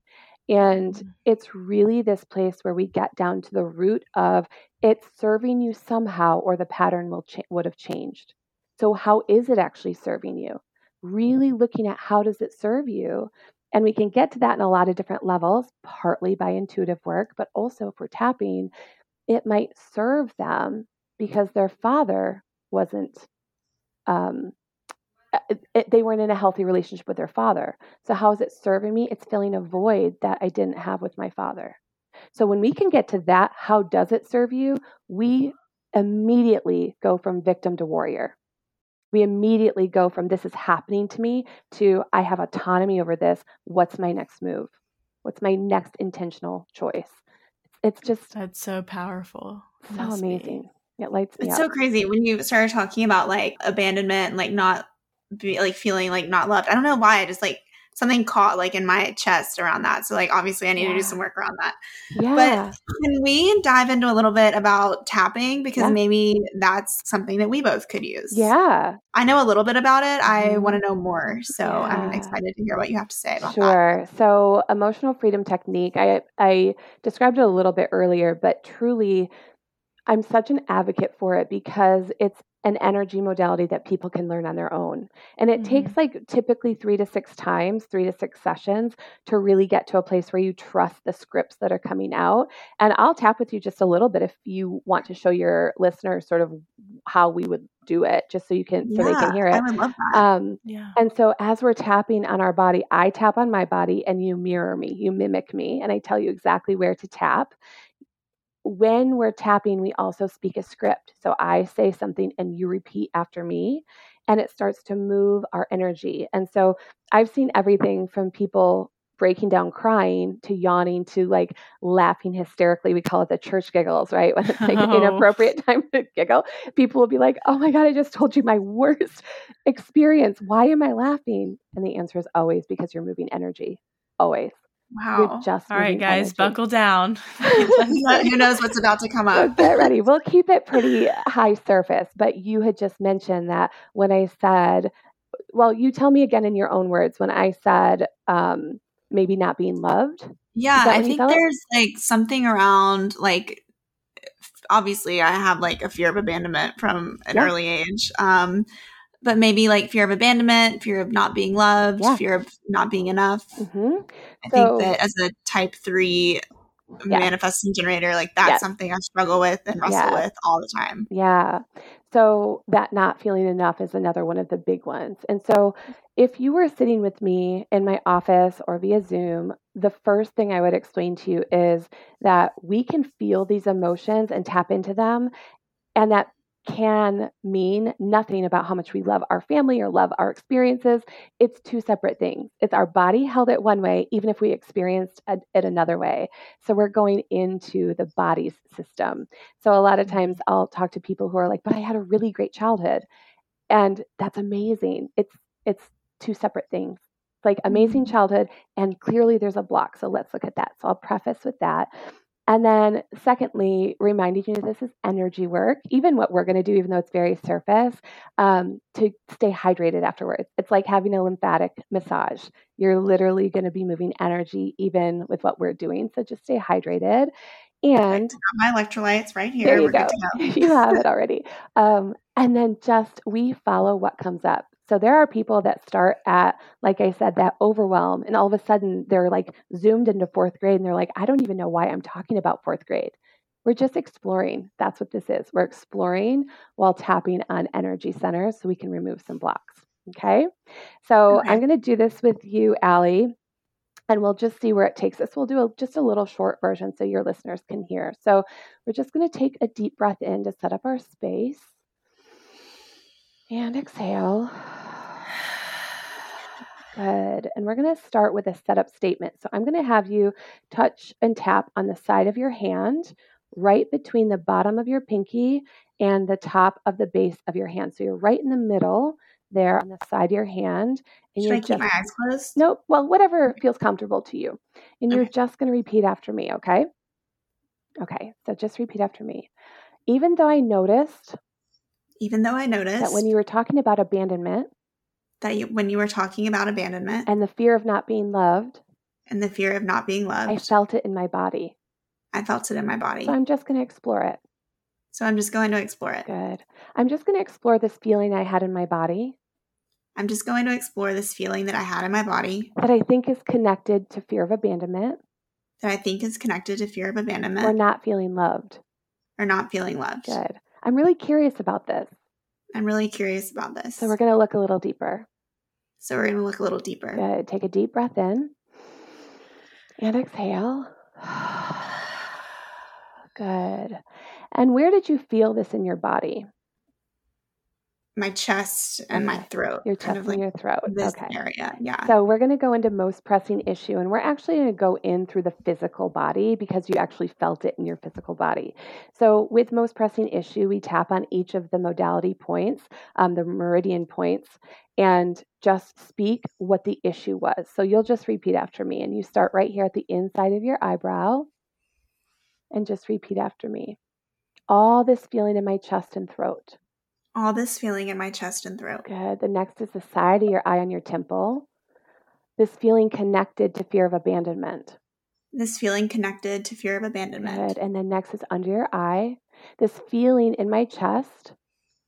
And mm-hmm. it's really this place where we get down to the root of it's serving you somehow, or the pattern will cha- would have changed. So, how is it actually serving you? Really looking at how does it serve you? And we can get to that in a lot of different levels, partly by intuitive work, but also if we're tapping, it might serve them because their father wasn't um, it, they weren't in a healthy relationship with their father. So, how is it serving me? It's filling a void that I didn't have with my father. So, when we can get to that, how does it serve you? We immediately go from victim to warrior. We immediately go from this is happening to me to I have autonomy over this. What's my next move? What's my next intentional choice? It's just that's so powerful. So amazing. Be. It lights me it's up. so crazy when you started talking about like abandonment and like not be like feeling like not loved. I don't know why. I just like something caught like in my chest around that. So like obviously I need yeah. to do some work around that. Yeah. But can we dive into a little bit about tapping because yeah. maybe that's something that we both could use. Yeah. I know a little bit about it. I mm-hmm. want to know more. So yeah. I'm excited to hear what you have to say about sure. that. So emotional freedom technique. I I described it a little bit earlier, but truly I'm such an advocate for it because it's an energy modality that people can learn on their own. And it mm-hmm. takes like typically three to six times, three to six sessions to really get to a place where you trust the scripts that are coming out. And I'll tap with you just a little bit if you want to show your listeners sort of how we would do it, just so you can yeah, so they can hear it. I would love that. Um, yeah. And so as we're tapping on our body, I tap on my body and you mirror me, you mimic me, and I tell you exactly where to tap when we're tapping, we also speak a script. So I say something and you repeat after me, and it starts to move our energy. And so I've seen everything from people breaking down crying to yawning to like laughing hysterically. We call it the church giggles, right? When it's like oh. an inappropriate time to giggle. People will be like, oh my God, I just told you my worst experience. Why am I laughing? And the answer is always because you're moving energy. Always. Wow. just All right, guys, energy. buckle down. Who knows what's about to come up? Get ready. We'll keep it pretty high surface. But you had just mentioned that when I said, well, you tell me again in your own words when I said um, maybe not being loved. Yeah, I think there's like something around like obviously I have like a fear of abandonment from an yeah. early age. Um, but maybe like fear of abandonment, fear of not being loved, yeah. fear of not being enough. Mm-hmm. I so, think that as a type three yeah. manifesting generator, like that's something I struggle with and wrestle with all the time. Yeah. So that not feeling enough is another one of the big ones. And so if you were sitting with me in my office or via Zoom, the first thing I would explain to you is that we can feel these emotions and tap into them and that can mean nothing about how much we love our family or love our experiences. It's two separate things. It's our body held it one way, even if we experienced it another way. So we're going into the body's system. So a lot of times mm-hmm. I'll talk to people who are like, but I had a really great childhood. And that's amazing. It's it's two separate things. Like amazing mm-hmm. childhood, and clearly there's a block. So let's look at that. So I'll preface with that. And then, secondly, reminding you that this is energy work, even what we're going to do, even though it's very surface, um, to stay hydrated afterwards. It's like having a lymphatic massage. You're literally going to be moving energy, even with what we're doing. So just stay hydrated. And my electrolytes right here. There you go. go. you have it already. Um, and then just we follow what comes up. So there are people that start at, like I said, that overwhelm, and all of a sudden they're like zoomed into fourth grade and they're like, I don't even know why I'm talking about fourth grade. We're just exploring. That's what this is. We're exploring while tapping on energy centers so we can remove some blocks. Okay. So okay. I'm going to do this with you, Allie, and we'll just see where it takes us. We'll do a, just a little short version so your listeners can hear. So we're just going to take a deep breath in to set up our space. And exhale. Good. And we're going to start with a setup statement. So I'm going to have you touch and tap on the side of your hand, right between the bottom of your pinky and the top of the base of your hand. So you're right in the middle there on the side of your hand. And Should I keep just, my eyes closed? Nope. Well, whatever feels comfortable to you. And okay. you're just going to repeat after me, okay? Okay. So just repeat after me. Even though I noticed even though I noticed that when you were talking about abandonment, that you, when you were talking about abandonment and the fear of not being loved, and the fear of not being loved, I felt it in my body. I felt it in my body. So I'm just going to explore it. So I'm just going to explore it. Good. I'm just going to explore this feeling I had in my body. I'm just going to explore this feeling that I had in my body that I think is connected to fear of abandonment. That I think is connected to fear of abandonment. Or not feeling loved or not feeling loved. Good. I'm really curious about this. I'm really curious about this. So we're going to look a little deeper. So we're going to look a little deeper. Good. Take a deep breath in and exhale. Good. And where did you feel this in your body? My chest and my throat. Your chest and like your throat. This okay. area. Yeah. So we're going to go into most pressing issue, and we're actually going to go in through the physical body because you actually felt it in your physical body. So with most pressing issue, we tap on each of the modality points, um, the meridian points, and just speak what the issue was. So you'll just repeat after me, and you start right here at the inside of your eyebrow, and just repeat after me. All this feeling in my chest and throat all this feeling in my chest and throat. Good. The next is the side of your eye on your temple. This feeling connected to fear of abandonment. This feeling connected to fear of abandonment. Good. And then next is under your eye. This feeling in my chest.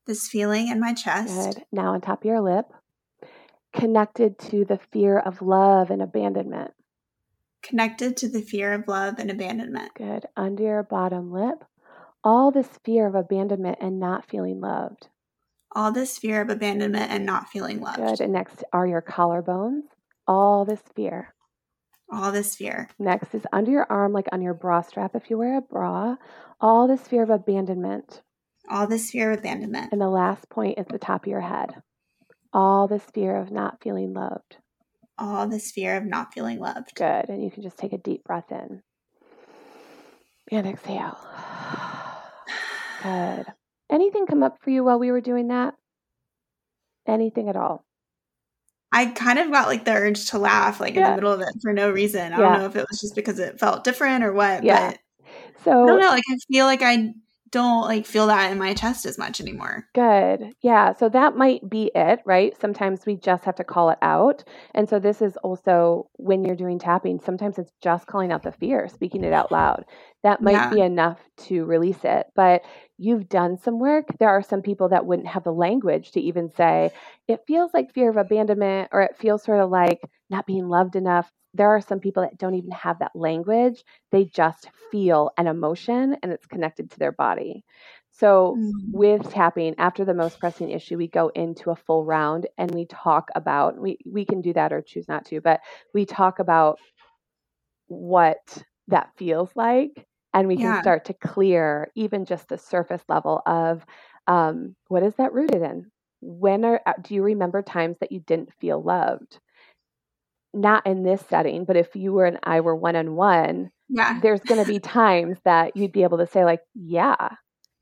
This feeling in my chest. Good. Now on top of your lip. Connected to the fear of love and abandonment. Connected to the fear of love and abandonment. Good. Under your bottom lip. All this fear of abandonment and not feeling loved all this fear of abandonment and not feeling loved. Good. And next are your collarbones. All this fear. All this fear. Next is under your arm, like on your bra strap if you wear a bra. All this fear of abandonment. All this fear of abandonment. And the last point is the top of your head. All this fear of not feeling loved. All this fear of not feeling loved. Good. And you can just take a deep breath in and exhale. Good. Anything come up for you while we were doing that? Anything at all? I kind of got like the urge to laugh like yeah. in the middle of it for no reason. I yeah. don't know if it was just because it felt different or what. Yeah. But so I don't know. Like I feel like I don't like feel that in my chest as much anymore. Good. Yeah. So that might be it, right? Sometimes we just have to call it out. And so this is also when you're doing tapping, sometimes it's just calling out the fear, speaking it out loud. That might yeah. be enough to release it. But you've done some work. There are some people that wouldn't have the language to even say, it feels like fear of abandonment or it feels sort of like not being loved enough there are some people that don't even have that language. They just feel an emotion and it's connected to their body. So, mm-hmm. with tapping, after the most pressing issue, we go into a full round and we talk about, we, we can do that or choose not to, but we talk about what that feels like. And we yeah. can start to clear even just the surface level of um, what is that rooted in? When are, do you remember times that you didn't feel loved? Not in this setting, but if you were and I were one on one, yeah, there's going to be times that you'd be able to say like, yeah,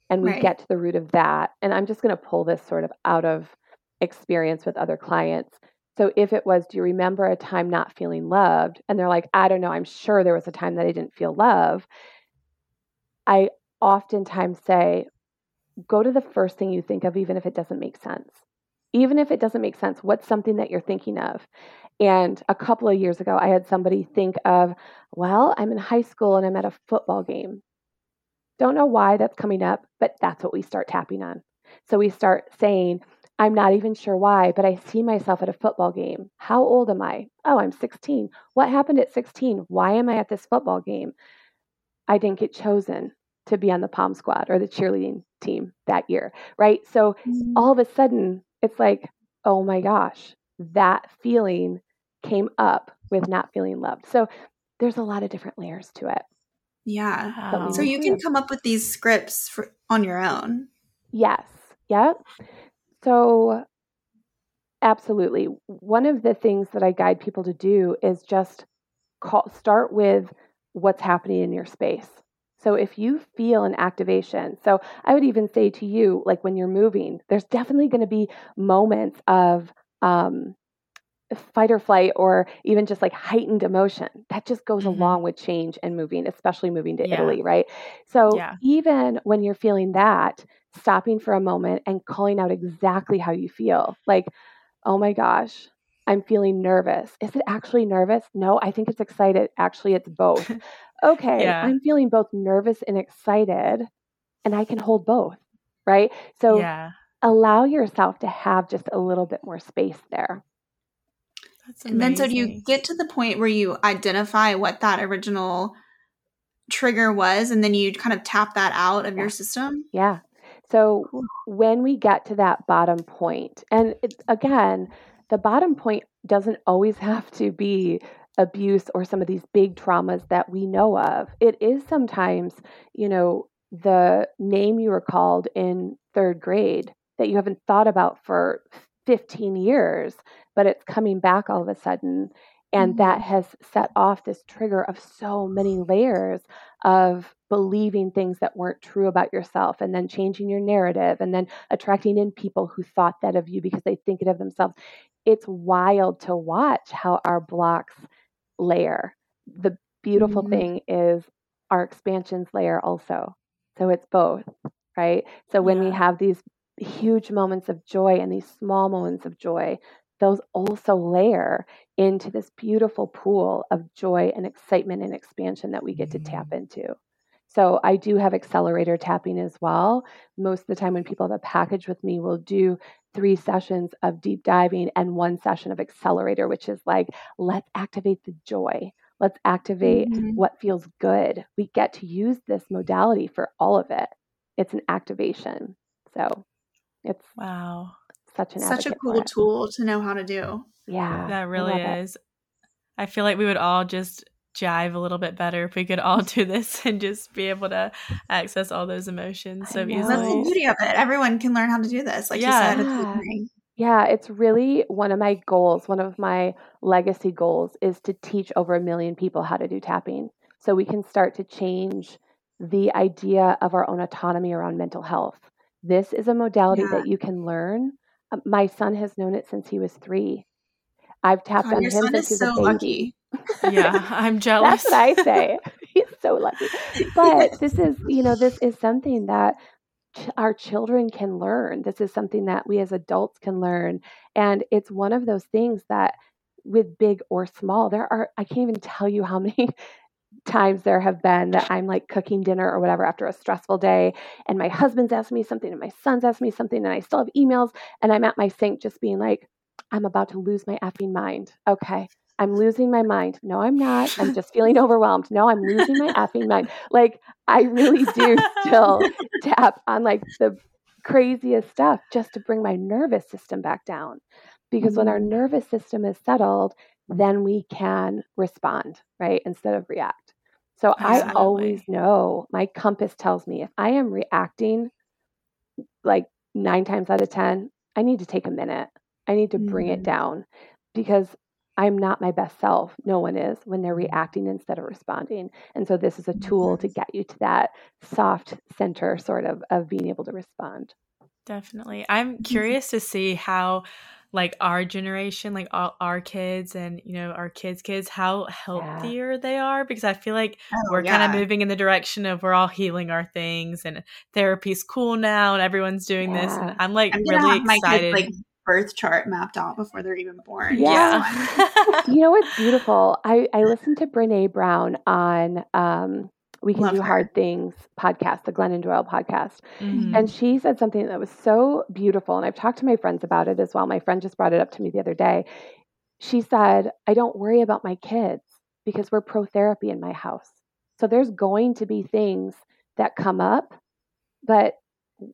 and we right. get to the root of that. And I'm just going to pull this sort of out of experience with other clients. So if it was, do you remember a time not feeling loved? And they're like, I don't know, I'm sure there was a time that I didn't feel love. I oftentimes say, go to the first thing you think of, even if it doesn't make sense. Even if it doesn't make sense, what's something that you're thinking of? And a couple of years ago, I had somebody think of, well, I'm in high school and I'm at a football game. Don't know why that's coming up, but that's what we start tapping on. So we start saying, I'm not even sure why, but I see myself at a football game. How old am I? Oh, I'm 16. What happened at 16? Why am I at this football game? I didn't get chosen to be on the pom squad or the cheerleading team that year, right? So mm-hmm. all of a sudden, it's like, oh my gosh, that feeling came up with not feeling loved. So there's a lot of different layers to it. Yeah. So you can come up with these scripts for, on your own. Yes. Yep. So absolutely. One of the things that I guide people to do is just call, start with what's happening in your space. So if you feel an activation, so I would even say to you, like when you're moving, there's definitely going to be moments of um, fight or flight or even just like heightened emotion that just goes mm-hmm. along with change and moving especially moving to yeah. italy right so yeah. even when you're feeling that stopping for a moment and calling out exactly how you feel like oh my gosh i'm feeling nervous is it actually nervous no i think it's excited actually it's both okay yeah. i'm feeling both nervous and excited and i can hold both right so yeah allow yourself to have just a little bit more space there. and then so do you get to the point where you identify what that original trigger was and then you kind of tap that out of Yeah. your system? Yeah. So Cool. when we get to that bottom point, and it, again, the bottom point doesn't always have to be abuse or some of these big traumas that we know of. It is sometimes, you know, the name you were called in third grade that you haven't thought about for 15 years, but it's coming back all of a sudden. And that has set off this trigger of so many layers of believing things that weren't true about yourself and then changing your narrative and then attracting in people who thought that of you because they think it of themselves. It's wild to watch how our blocks layer. The beautiful Mhm. thing is our expansions layer also. So it's both, right? So when we have these huge moments of joy and these small moments of joy, those also layer into this beautiful pool of joy and excitement and expansion that we get to tap into. So I do have accelerator tapping as well. Most of the time when people have a package with me, we'll do three sessions of deep diving and one session of accelerator, which is like, let's activate the joy. Let's activate Mhm. what feels good. We get to use this modality for all of it. It's an activation. So it's Wow. such an Such a cool tool to know how to do. Yeah. That I really love it. is. I feel like we would all just jive a little bit better if we could all do this and just be able to access all those emotions so know. That's the beauty of it. Everyone can learn how to do this. Like Yeah. you said, it's Yeah. learning. Yeah, it's really one of my goals. One of my legacy goals is to teach over a million people how to do tapping so we can start to change the idea of our own autonomy around mental health. This is a modality Yeah. that you can learn. Uh, My son has known it since he was three. I've tapped God, on your him son since is he was so a baby. lucky. Yeah, I'm jealous. That's what I say. He's so lucky. But this is, you know, this is something that ch- our children can learn. This is something that we as adults can learn. And it's one of those things that, with big or small, there are, I can't even tell you how many times there have been that I'm like cooking dinner or whatever after a stressful day. And my husband's asked me something and my son's asked me something. And I still have emails. And I'm at my sink just being like, I'm about to lose my effing mind. Okay. I'm losing my mind. No, I'm not. I'm just feeling overwhelmed. No, I'm losing my effing mind. Like, I really do still tap on like the craziest stuff just to bring my nervous system back down. Because when our Mhm. nervous system is settled, then we can respond, right? Instead of react. So I always know my compass tells me if I am reacting like nine times out of 10, I need to take a minute. I need to bring it Mhm. down because I'm not my best self. No one is when they're reacting instead of responding. And so this is a tool to get you to that soft center sort of of being able to respond. Definitely. I'm Mm-hmm. curious to see how like our generation, like all our kids and you know our kids' kids, how healthier they are because I feel like Oh, we're kind of moving in the direction of we're all healing our things and therapy's cool now and everyone's doing this and I'm like I'm really have my excited. kids like birth chart mapped out before they're even born. Yeah. yeah. You know what's beautiful? I, I listened to Brene Brown on um, We Can Love Do her. Hard Things podcast, the Glennon Doyle podcast. Mhm. And she said something that was so beautiful. And I've talked to my friends about it as well. My friend just brought it up to me the other day. She said, I don't worry about my kids because we're pro therapy in my house. So there's going to be things that come up, but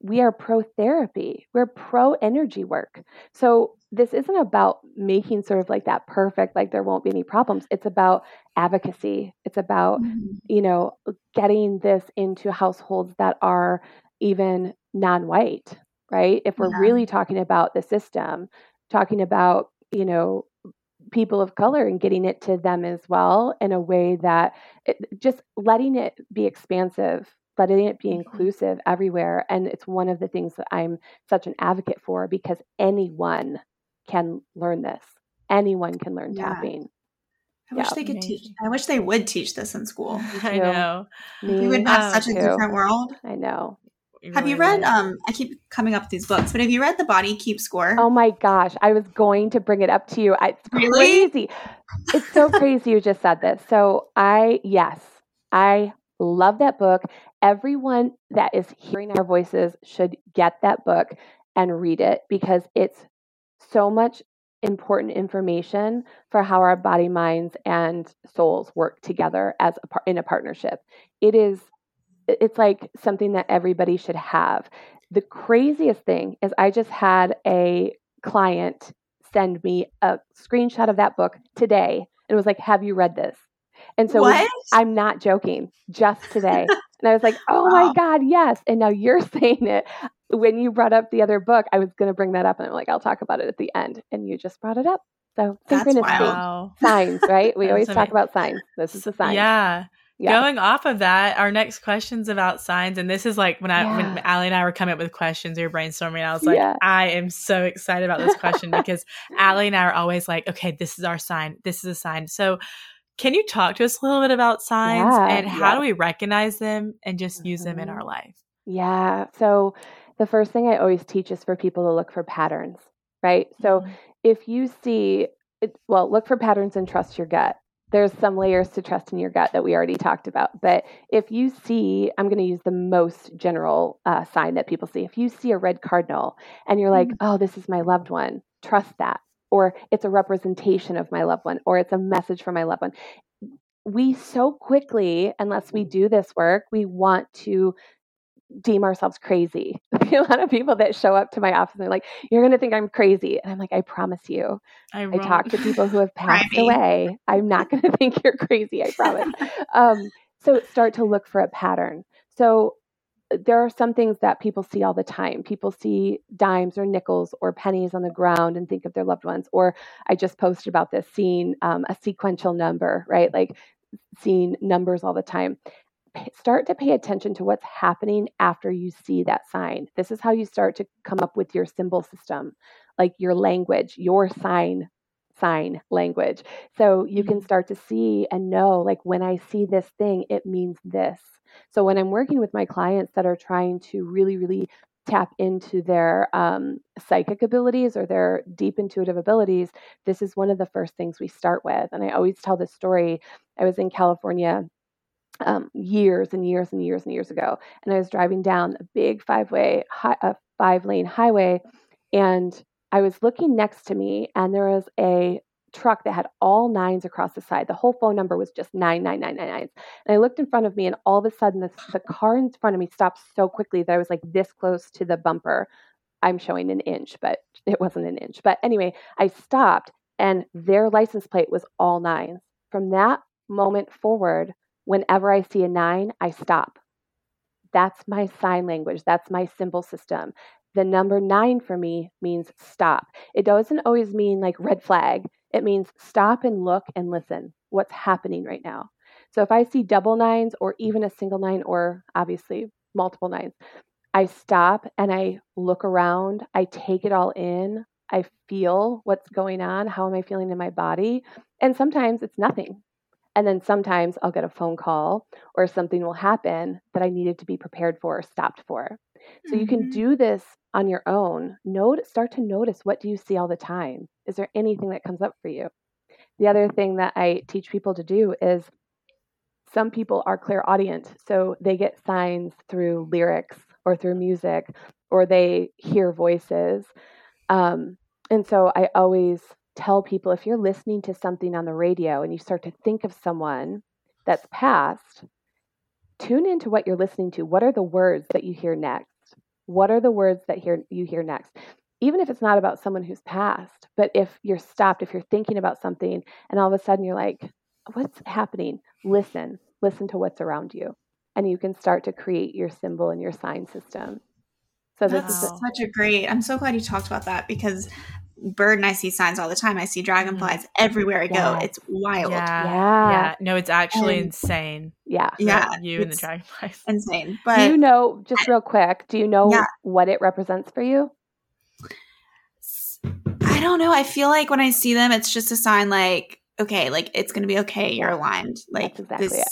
we are pro therapy. We're pro energy work. So this isn't about making sort of like that perfect, like there won't be any problems. It's about advocacy. It's about Mhm. you know, getting this into households that are even non white, right? If we're Yeah. really talking about the system, talking about, you know, people of color and getting it to them as well in a way that it, just letting it be expansive, letting it be Mhm. inclusive everywhere. And it's one of the things that I'm such an advocate for because anyone can learn this. Anyone can learn Yeah. tapping. I wish they could teach. I wish they would teach this in school. I know. We would have such a too. different world. I know. We Have you read? would. Um, I keep coming up with these books, but have you read The Body Keeps Score? Oh my gosh, I was going to bring it up to you. I- It's Really? crazy. It's so crazy you just said this. So, I, yes, I love that book. Everyone that is hearing our voices should get that book and read it because it's so much important information for how our body, minds, and souls work together as a par- in a partnership. It is it's like something that everybody should have. The craziest thing is I just had a client send me a screenshot of that book today and was like, "Have you read this?" And so we, I'm not joking, just today. and I was like, "Oh wow. my god, yes." And now you're saying it when you brought up the other book, I was going to bring that up, and I'm like, I'll talk about it at the end, and you just brought it up. So synchronicity, wow. signs, right? We always talk about signs. This is a sign. Yeah. yeah. Going off of that, our next question's about signs, and this is like when I yeah. when Allie and I were coming up with questions, we were brainstorming. I was like, yeah. I am so excited about this question because Allie and I are always like, okay, this is our sign. This is a sign. So. Can you talk to us a little bit about signs and how do we recognize them and just use mm-hmm. them in mm-hmm. our life? Yeah. So the first thing I always teach is for people to look for patterns, right? So mm-hmm. if you see, it, well, look for patterns and trust your gut. There's some layers to trust in your gut that we already talked about. But if you see, I'm going to use the most general uh, sign that people see. If you see a red cardinal and you're like, mm-hmm. oh, this is my loved one, trust that. Or it's a representation of my loved one, or it's a message from my loved one. We so quickly, unless we do this work, we want to deem ourselves crazy. a lot of people that show up to my office and they're like, "You're going to think I'm crazy," and I'm like, "I promise you." I, I talk to people who have passed away. I'm not going to think you're crazy. I promise. um, so start to look for a pattern. So there are some things that people see all the time. People see dimes or nickels or pennies on the ground and think of their loved ones. Or I just posted about this, seeing um, a sequential number, right? Like seeing numbers all the time start to pay attention to what's happening after you see that sign. This is how you start to come up with your symbol system, like your language, your sign sign language. So you can mm-hmm. start to see and know like when I see this thing, it means this. So when I'm working with my clients that are trying to really, really tap into their um, psychic abilities or their deep intuitive abilities, this is one of the first things we start with. And I always tell this story. I was in California um, years and years and years and years ago. And I was driving down a big five way, a five lane highway, and I was looking next to me, and there was a truck that had all nines across the side. The whole phone number was just nine nine nine nine nine. And I looked in front of me, and all of a sudden, the, the car in front of me stopped so quickly that I was like this close to the bumper. I'm showing an inch, but it wasn't an inch. But anyway, I stopped, and their license plate was all nines. From that moment forward, Whenever I see a nine, I stop. That's my sign language. That's my symbol system. The number nine for me means stop. It doesn't always mean like red flag. It means stop and look and listen. What's happening right now? So if I see double nines or even a single nine or obviously multiple nines, I stop and I look around. I take it all in. I feel what's going on. How am I feeling in my body? And sometimes it's nothing. And then sometimes I'll get a phone call or something will happen that I needed to be prepared for or stopped for. So mm-hmm. you can mm-hmm. do this on your own. Note, start to notice what do you see all the time? Is there anything that comes up for you? The other thing that I teach people to do is some people are clairaudient, so they get signs through lyrics or through music or they hear voices. Um, and so I always tell people if you're listening to something on the radio and you start to think of someone that's passed, tune into what you're listening to. What are the words that you hear next? What are the words that hear, you hear next? Even if it's not about someone who's passed, but if you're stopped, if you're thinking about something and all of a sudden you're like, what's happening? Listen, listen to what's around you. And you can start to create your symbol and your sign system. So this That's is a- such a great. I'm so glad you talked about that because bird and I see signs all the time. I see dragonflies mm-hmm. everywhere I go. It's wild. Yeah. yeah. yeah. No, it's actually and, insane. Yeah. Yeah. You and the dragonflies. Insane. But do you know, just real quick, do you know yeah. what it represents for you? I don't know. I feel like when I see them, it's just a sign like, okay, like it's going to be okay. You're aligned. Like That's exactly this, it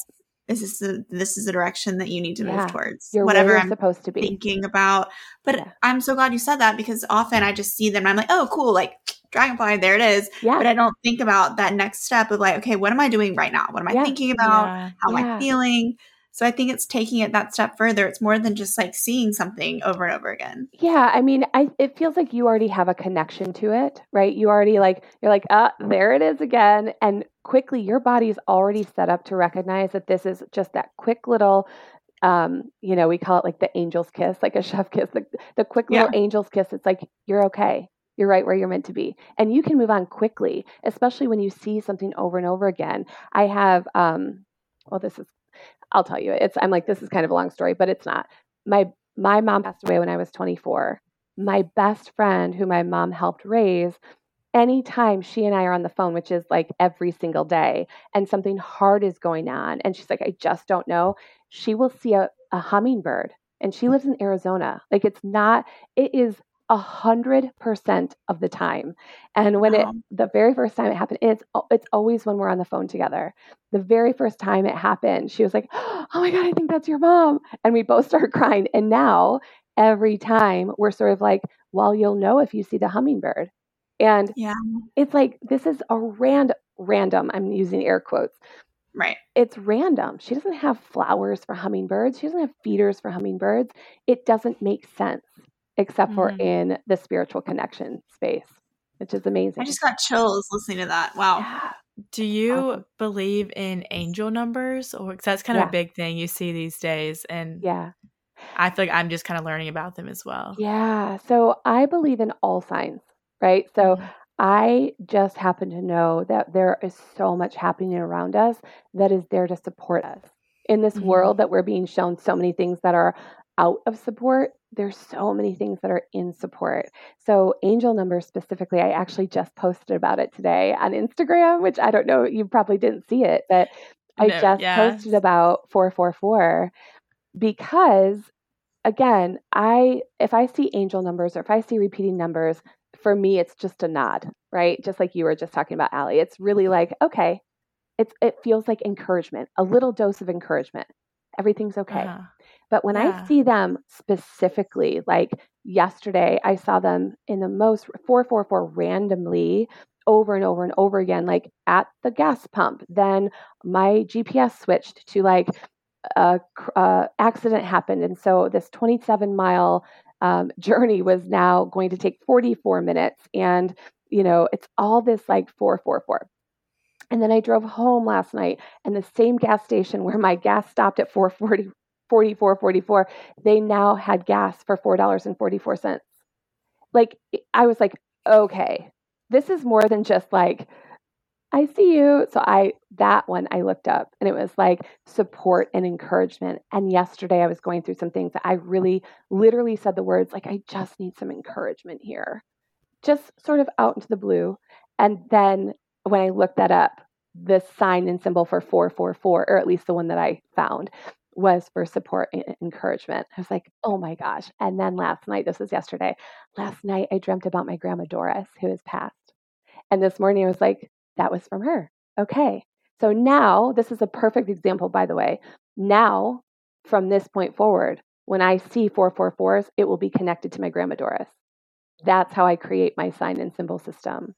this is the this is the direction that you need to yeah. move towards you're whatever I'm supposed to be thinking about. But yeah. I'm so glad you said that because often I just see them and I'm like, oh, cool, like dragonfly, there it is. Yeah. But I don't think about that next step of like, okay, what am I doing right now? What am I thinking about? How am I feeling? So I think it's taking it that step further. It's more than just like seeing something over and over again. Yeah, I mean, I it feels like you already have a connection to it, right? You already like you're like, "Ah, there it is again." And quickly your body's already set up to recognize that this is just that quick little um, you know, we call it like the angel's kiss, like a chef kiss, the, the quick little yeah. angel's kiss. It's like, you're okay. You're right where you're meant to be. And you can move on quickly, especially when you see something over and over again. I have, um, well, this is, I'll tell you, it's, I'm like, this is kind of a long story, but it's not. My, my mom passed away when I was 24. My best friend, who my mom helped raise, anytime she and I are on the phone, which is like every single day, and something hard is going on, and she's like, I just don't know, she will see a, a hummingbird and she lives in Arizona. Like it's not, it is a hundred percent of the time. And when wow. it the very first time it happened, it's it's always when we're on the phone together. The very first time it happened, she was like, "Oh my god, I think that's your mom," and we both started crying. And now every time we're sort of like, "Well, you'll know if you see the hummingbird." And yeah, it's like this is a random random. I'm using air quotes Right. It's random. She doesn't have flowers for hummingbirds. She doesn't have feeders for hummingbirds. It doesn't make sense except for mm-hmm. in the spiritual connection space, which is amazing. I just got chills listening to that. Wow. Yeah. Do you awesome. believe in angel numbers? Or cause that's kind of yeah. a big thing you see these days. And yeah, I feel like I'm just kind of learning about them as well. Yeah. So I believe in all signs, right? So mm-hmm. I just happen to know that there is so much happening around us that is there to support us. In this mm-hmm. world that we're being shown so many things that are out of support, there's so many things that are in support. So, angel numbers specifically, I actually just posted about it today on Instagram, which I don't know, you probably didn't see it, but I no, just yeah. posted about 444 because again, I if I see angel numbers or if I see repeating numbers, for me, it's just a nod, right? Just like you were just talking about, Allie. It's really like, okay, it's it feels like encouragement, a little dose of encouragement. Everything's okay. Uh-huh. But when yeah. I see them specifically, like yesterday, I saw them in the most 444 randomly over and over and over again, like at the gas pump. Then my GPS switched to like a, a accident happened, and so this 27 mile um, journey was now going to take 44 minutes. And, you know, it's all this like 444. And then I drove home last night and the same gas station where my gas stopped at 440, 44, 44, they now had gas for $4.44. Like, I was like, okay, this is more than just like I see you. So I that one I looked up and it was like support and encouragement. And yesterday I was going through some things that I really literally said the words like I just need some encouragement here. Just sort of out into the blue. And then when I looked that up, the sign and symbol for 444 or at least the one that I found was for support and encouragement. I was like, "Oh my gosh." And then last night, this was yesterday. Last night I dreamt about my grandma Doris who has passed. And this morning I was like, that was from her. Okay. So now, this is a perfect example, by the way. Now, from this point forward, when I see 444s, it will be connected to my grandma Doris. That's how I create my sign and symbol system.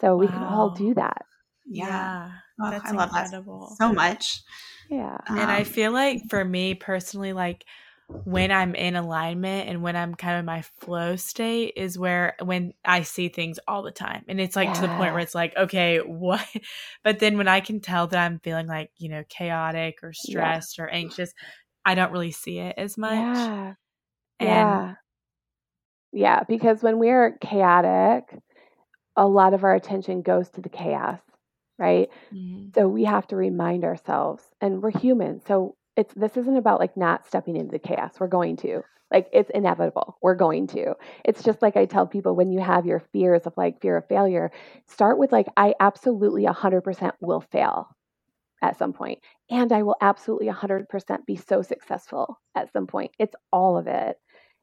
So we wow. can all do that. Yeah. Oh, That's I love incredible. that so much. Yeah. Um, and I um, feel like for me personally, like when I'm in alignment and when I'm kind of in my flow state is where when I see things all the time. And it's like yeah. to the point where it's like, okay, what? But then when I can tell that I'm feeling like, you know, chaotic or stressed yeah. or anxious, I don't really see it as much. Yeah. And yeah. Yeah. Because when we're chaotic, a lot of our attention goes to the chaos, right? Mm-hmm. So we have to remind ourselves, and we're human. So it's this isn't about like not stepping into the chaos. We're going to. Like it's inevitable. We're going to. It's just like I tell people when you have your fears of like fear of failure, start with like I absolutely 100% will fail at some point and I will absolutely 100% be so successful at some point. It's all of it.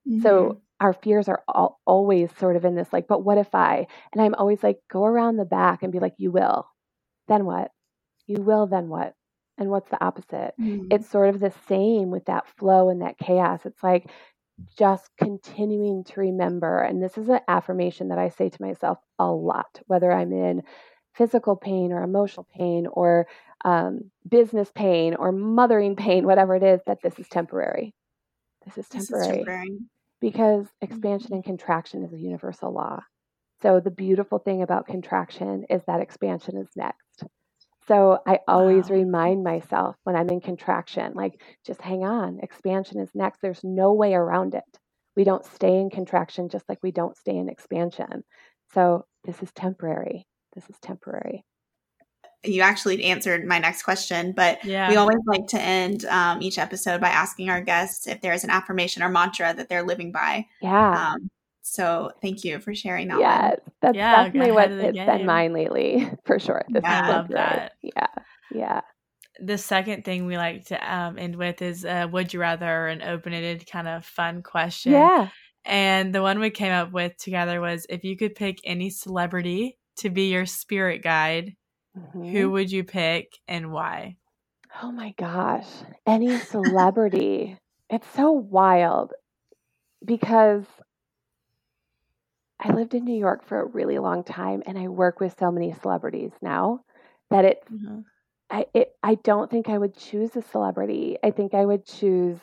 Mm-hmm. So our fears are all, always sort of in this like but what if I? And I'm always like go around the back and be like you will. Then what? You will then what? And what's the opposite mm-hmm. it's sort of the same with that flow and that chaos it's like just continuing to remember and this is an affirmation that i say to myself a lot whether i'm in physical pain or emotional pain or um, business pain or mothering pain, whatever it is, that this is temporary. This is temporary. This is temporary. Because expansion mm-hmm. and contraction is a universal law. So the beautiful thing about contraction is that expansion is next. So I always wow. remind myself when I'm in contraction, like, just hang on, expansion is next. There's no way around it. We don't stay in contraction just like we don't stay in expansion. So this is temporary. This is temporary. You actually answered my next question, but yeah. we always like to end um, each episode by asking our guests if there's an affirmation or mantra that they're living by. Yeah. Um, so thank you for sharing that. Yeah, one. that's yeah, definitely what it's been mine lately, for sure. This yeah, I love that. Yeah, yeah. The second thing we like to um, end with is uh, would you rather an open-ended kind of fun question. Yeah. And the one we came up with together was if you could pick any celebrity to be your spirit guide, mm-hmm. who would you pick and why? Oh my gosh. Any celebrity. it's so wild because I lived in New York for a really long time and I work with so many celebrities now that it mm-hmm. I it, I don't think I would choose a celebrity. I think I would choose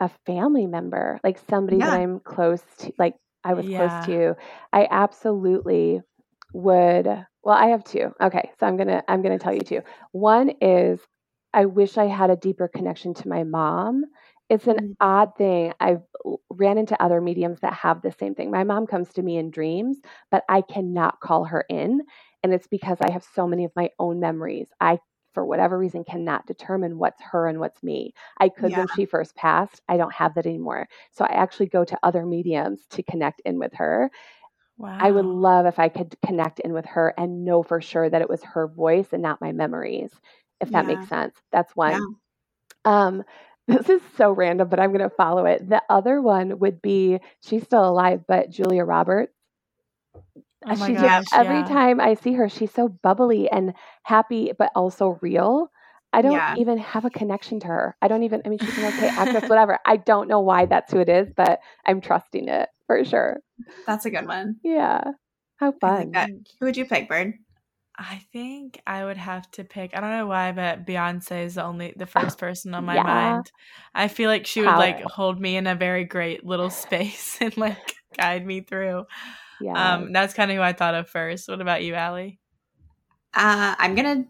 a family member, like somebody yeah. that I'm close to, like I was yeah. close to. I absolutely would. Well, I have two. Okay, so I'm gonna I'm gonna tell you two. One is I wish I had a deeper connection to my mom. It's an mm-hmm. odd thing. I've ran into other mediums that have the same thing. My mom comes to me in dreams, but I cannot call her in. And it's because I have so many of my own memories. I for whatever reason cannot determine what's her and what's me. I could yeah. when she first passed. I don't have that anymore. So I actually go to other mediums to connect in with her. Wow. I would love if I could connect in with her and know for sure that it was her voice and not my memories, if that yeah. makes sense. That's one. Yeah. Um, this is so random, but I'm going to follow it. The other one would be she's still alive, but Julia Roberts. Oh she gosh, just, every yeah. time I see her, she's so bubbly and happy, but also real. I don't yeah. even have a connection to her. I don't even, I mean, she's an okay actress, whatever. I don't know why that's who it is, but I'm trusting it for sure. That's a good one. Yeah. How fun. Who would you pick, Bird? I think I would have to pick. I don't know why, but Beyonce is the only the first person on my yeah. mind. I feel like she would Power. like hold me in a very great little space and like guide me through. Yeah. Um, that's kind of who I thought of first. What about you, Allie? Uh, I'm gonna.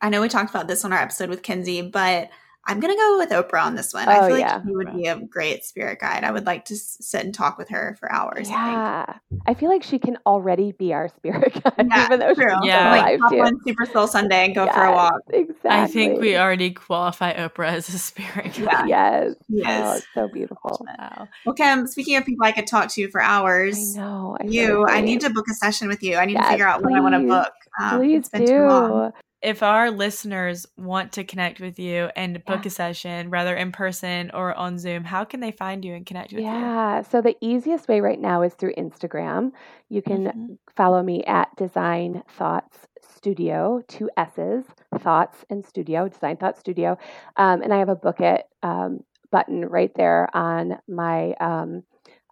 I know we talked about this on our episode with Kenzie, but I'm gonna go with Oprah on this one. Oh, I feel yeah. like she would be a great spirit guide. I would like to sit and talk with her for hours. Yeah, I, I feel like she can already be our spirit guide, yeah, even though true. she's yeah. like hop on Super Soul Sunday and go yes, for a walk. Exactly. I think we already qualify Oprah as a spirit guide. Yes, yes, oh, it's so beautiful. Wow. Well, Kim, speaking of people I could talk to for hours, I know I you. I need to book a session with you. I need yes, to figure out please. what I want to book. Um, please do if our listeners want to connect with you and book yeah. a session, rather in person or on Zoom, how can they find you and connect with yeah. you? Yeah. So the easiest way right now is through Instagram. You can mm-hmm. follow me at Design Thoughts Studio, two S's, Thoughts and Studio, Design Thoughts Studio. Um, and I have a book it um, button right there on my um,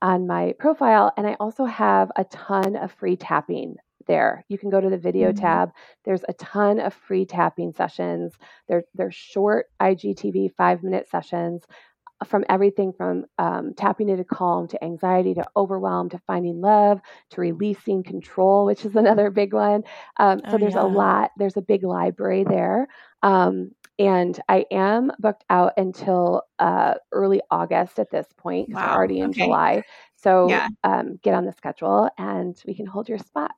on my profile. And I also have a ton of free tapping there. You can go to the video mm-hmm. tab. There's a ton of free tapping sessions. They're they're short IGTV five minute sessions uh, from everything from um, tapping into calm to anxiety to overwhelm to finding love to releasing control, which is another big one. Um, so oh, there's yeah. a lot. There's a big library there. Um, and I am booked out until uh, early August at this point wow. we're already in okay. July. So yeah. um, get on the schedule and we can hold your spot.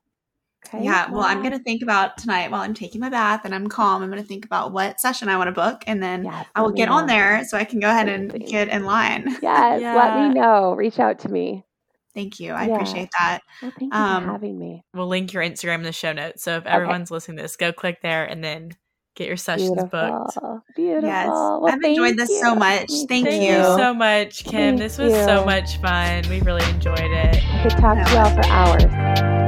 Okay. Yeah. Well, I'm going to think about tonight while I'm taking my bath and I'm calm. I'm going to think about what session I want to book and then yes, I will get know. on there so I can go ahead and get in line. Yes. yeah. Let me know. Reach out to me. Thank you. I yeah. appreciate that. Well, thank you um, for having me. We'll link your Instagram in the show notes. So if everyone's okay. listening to this, go click there and then get your sessions Beautiful. booked. Beautiful. Yes. Well, I've enjoyed this you. so much. Thank, thank you. you. so much, Kim. Thank this was you. so much fun. We really enjoyed it. I could talk to y'all for hours.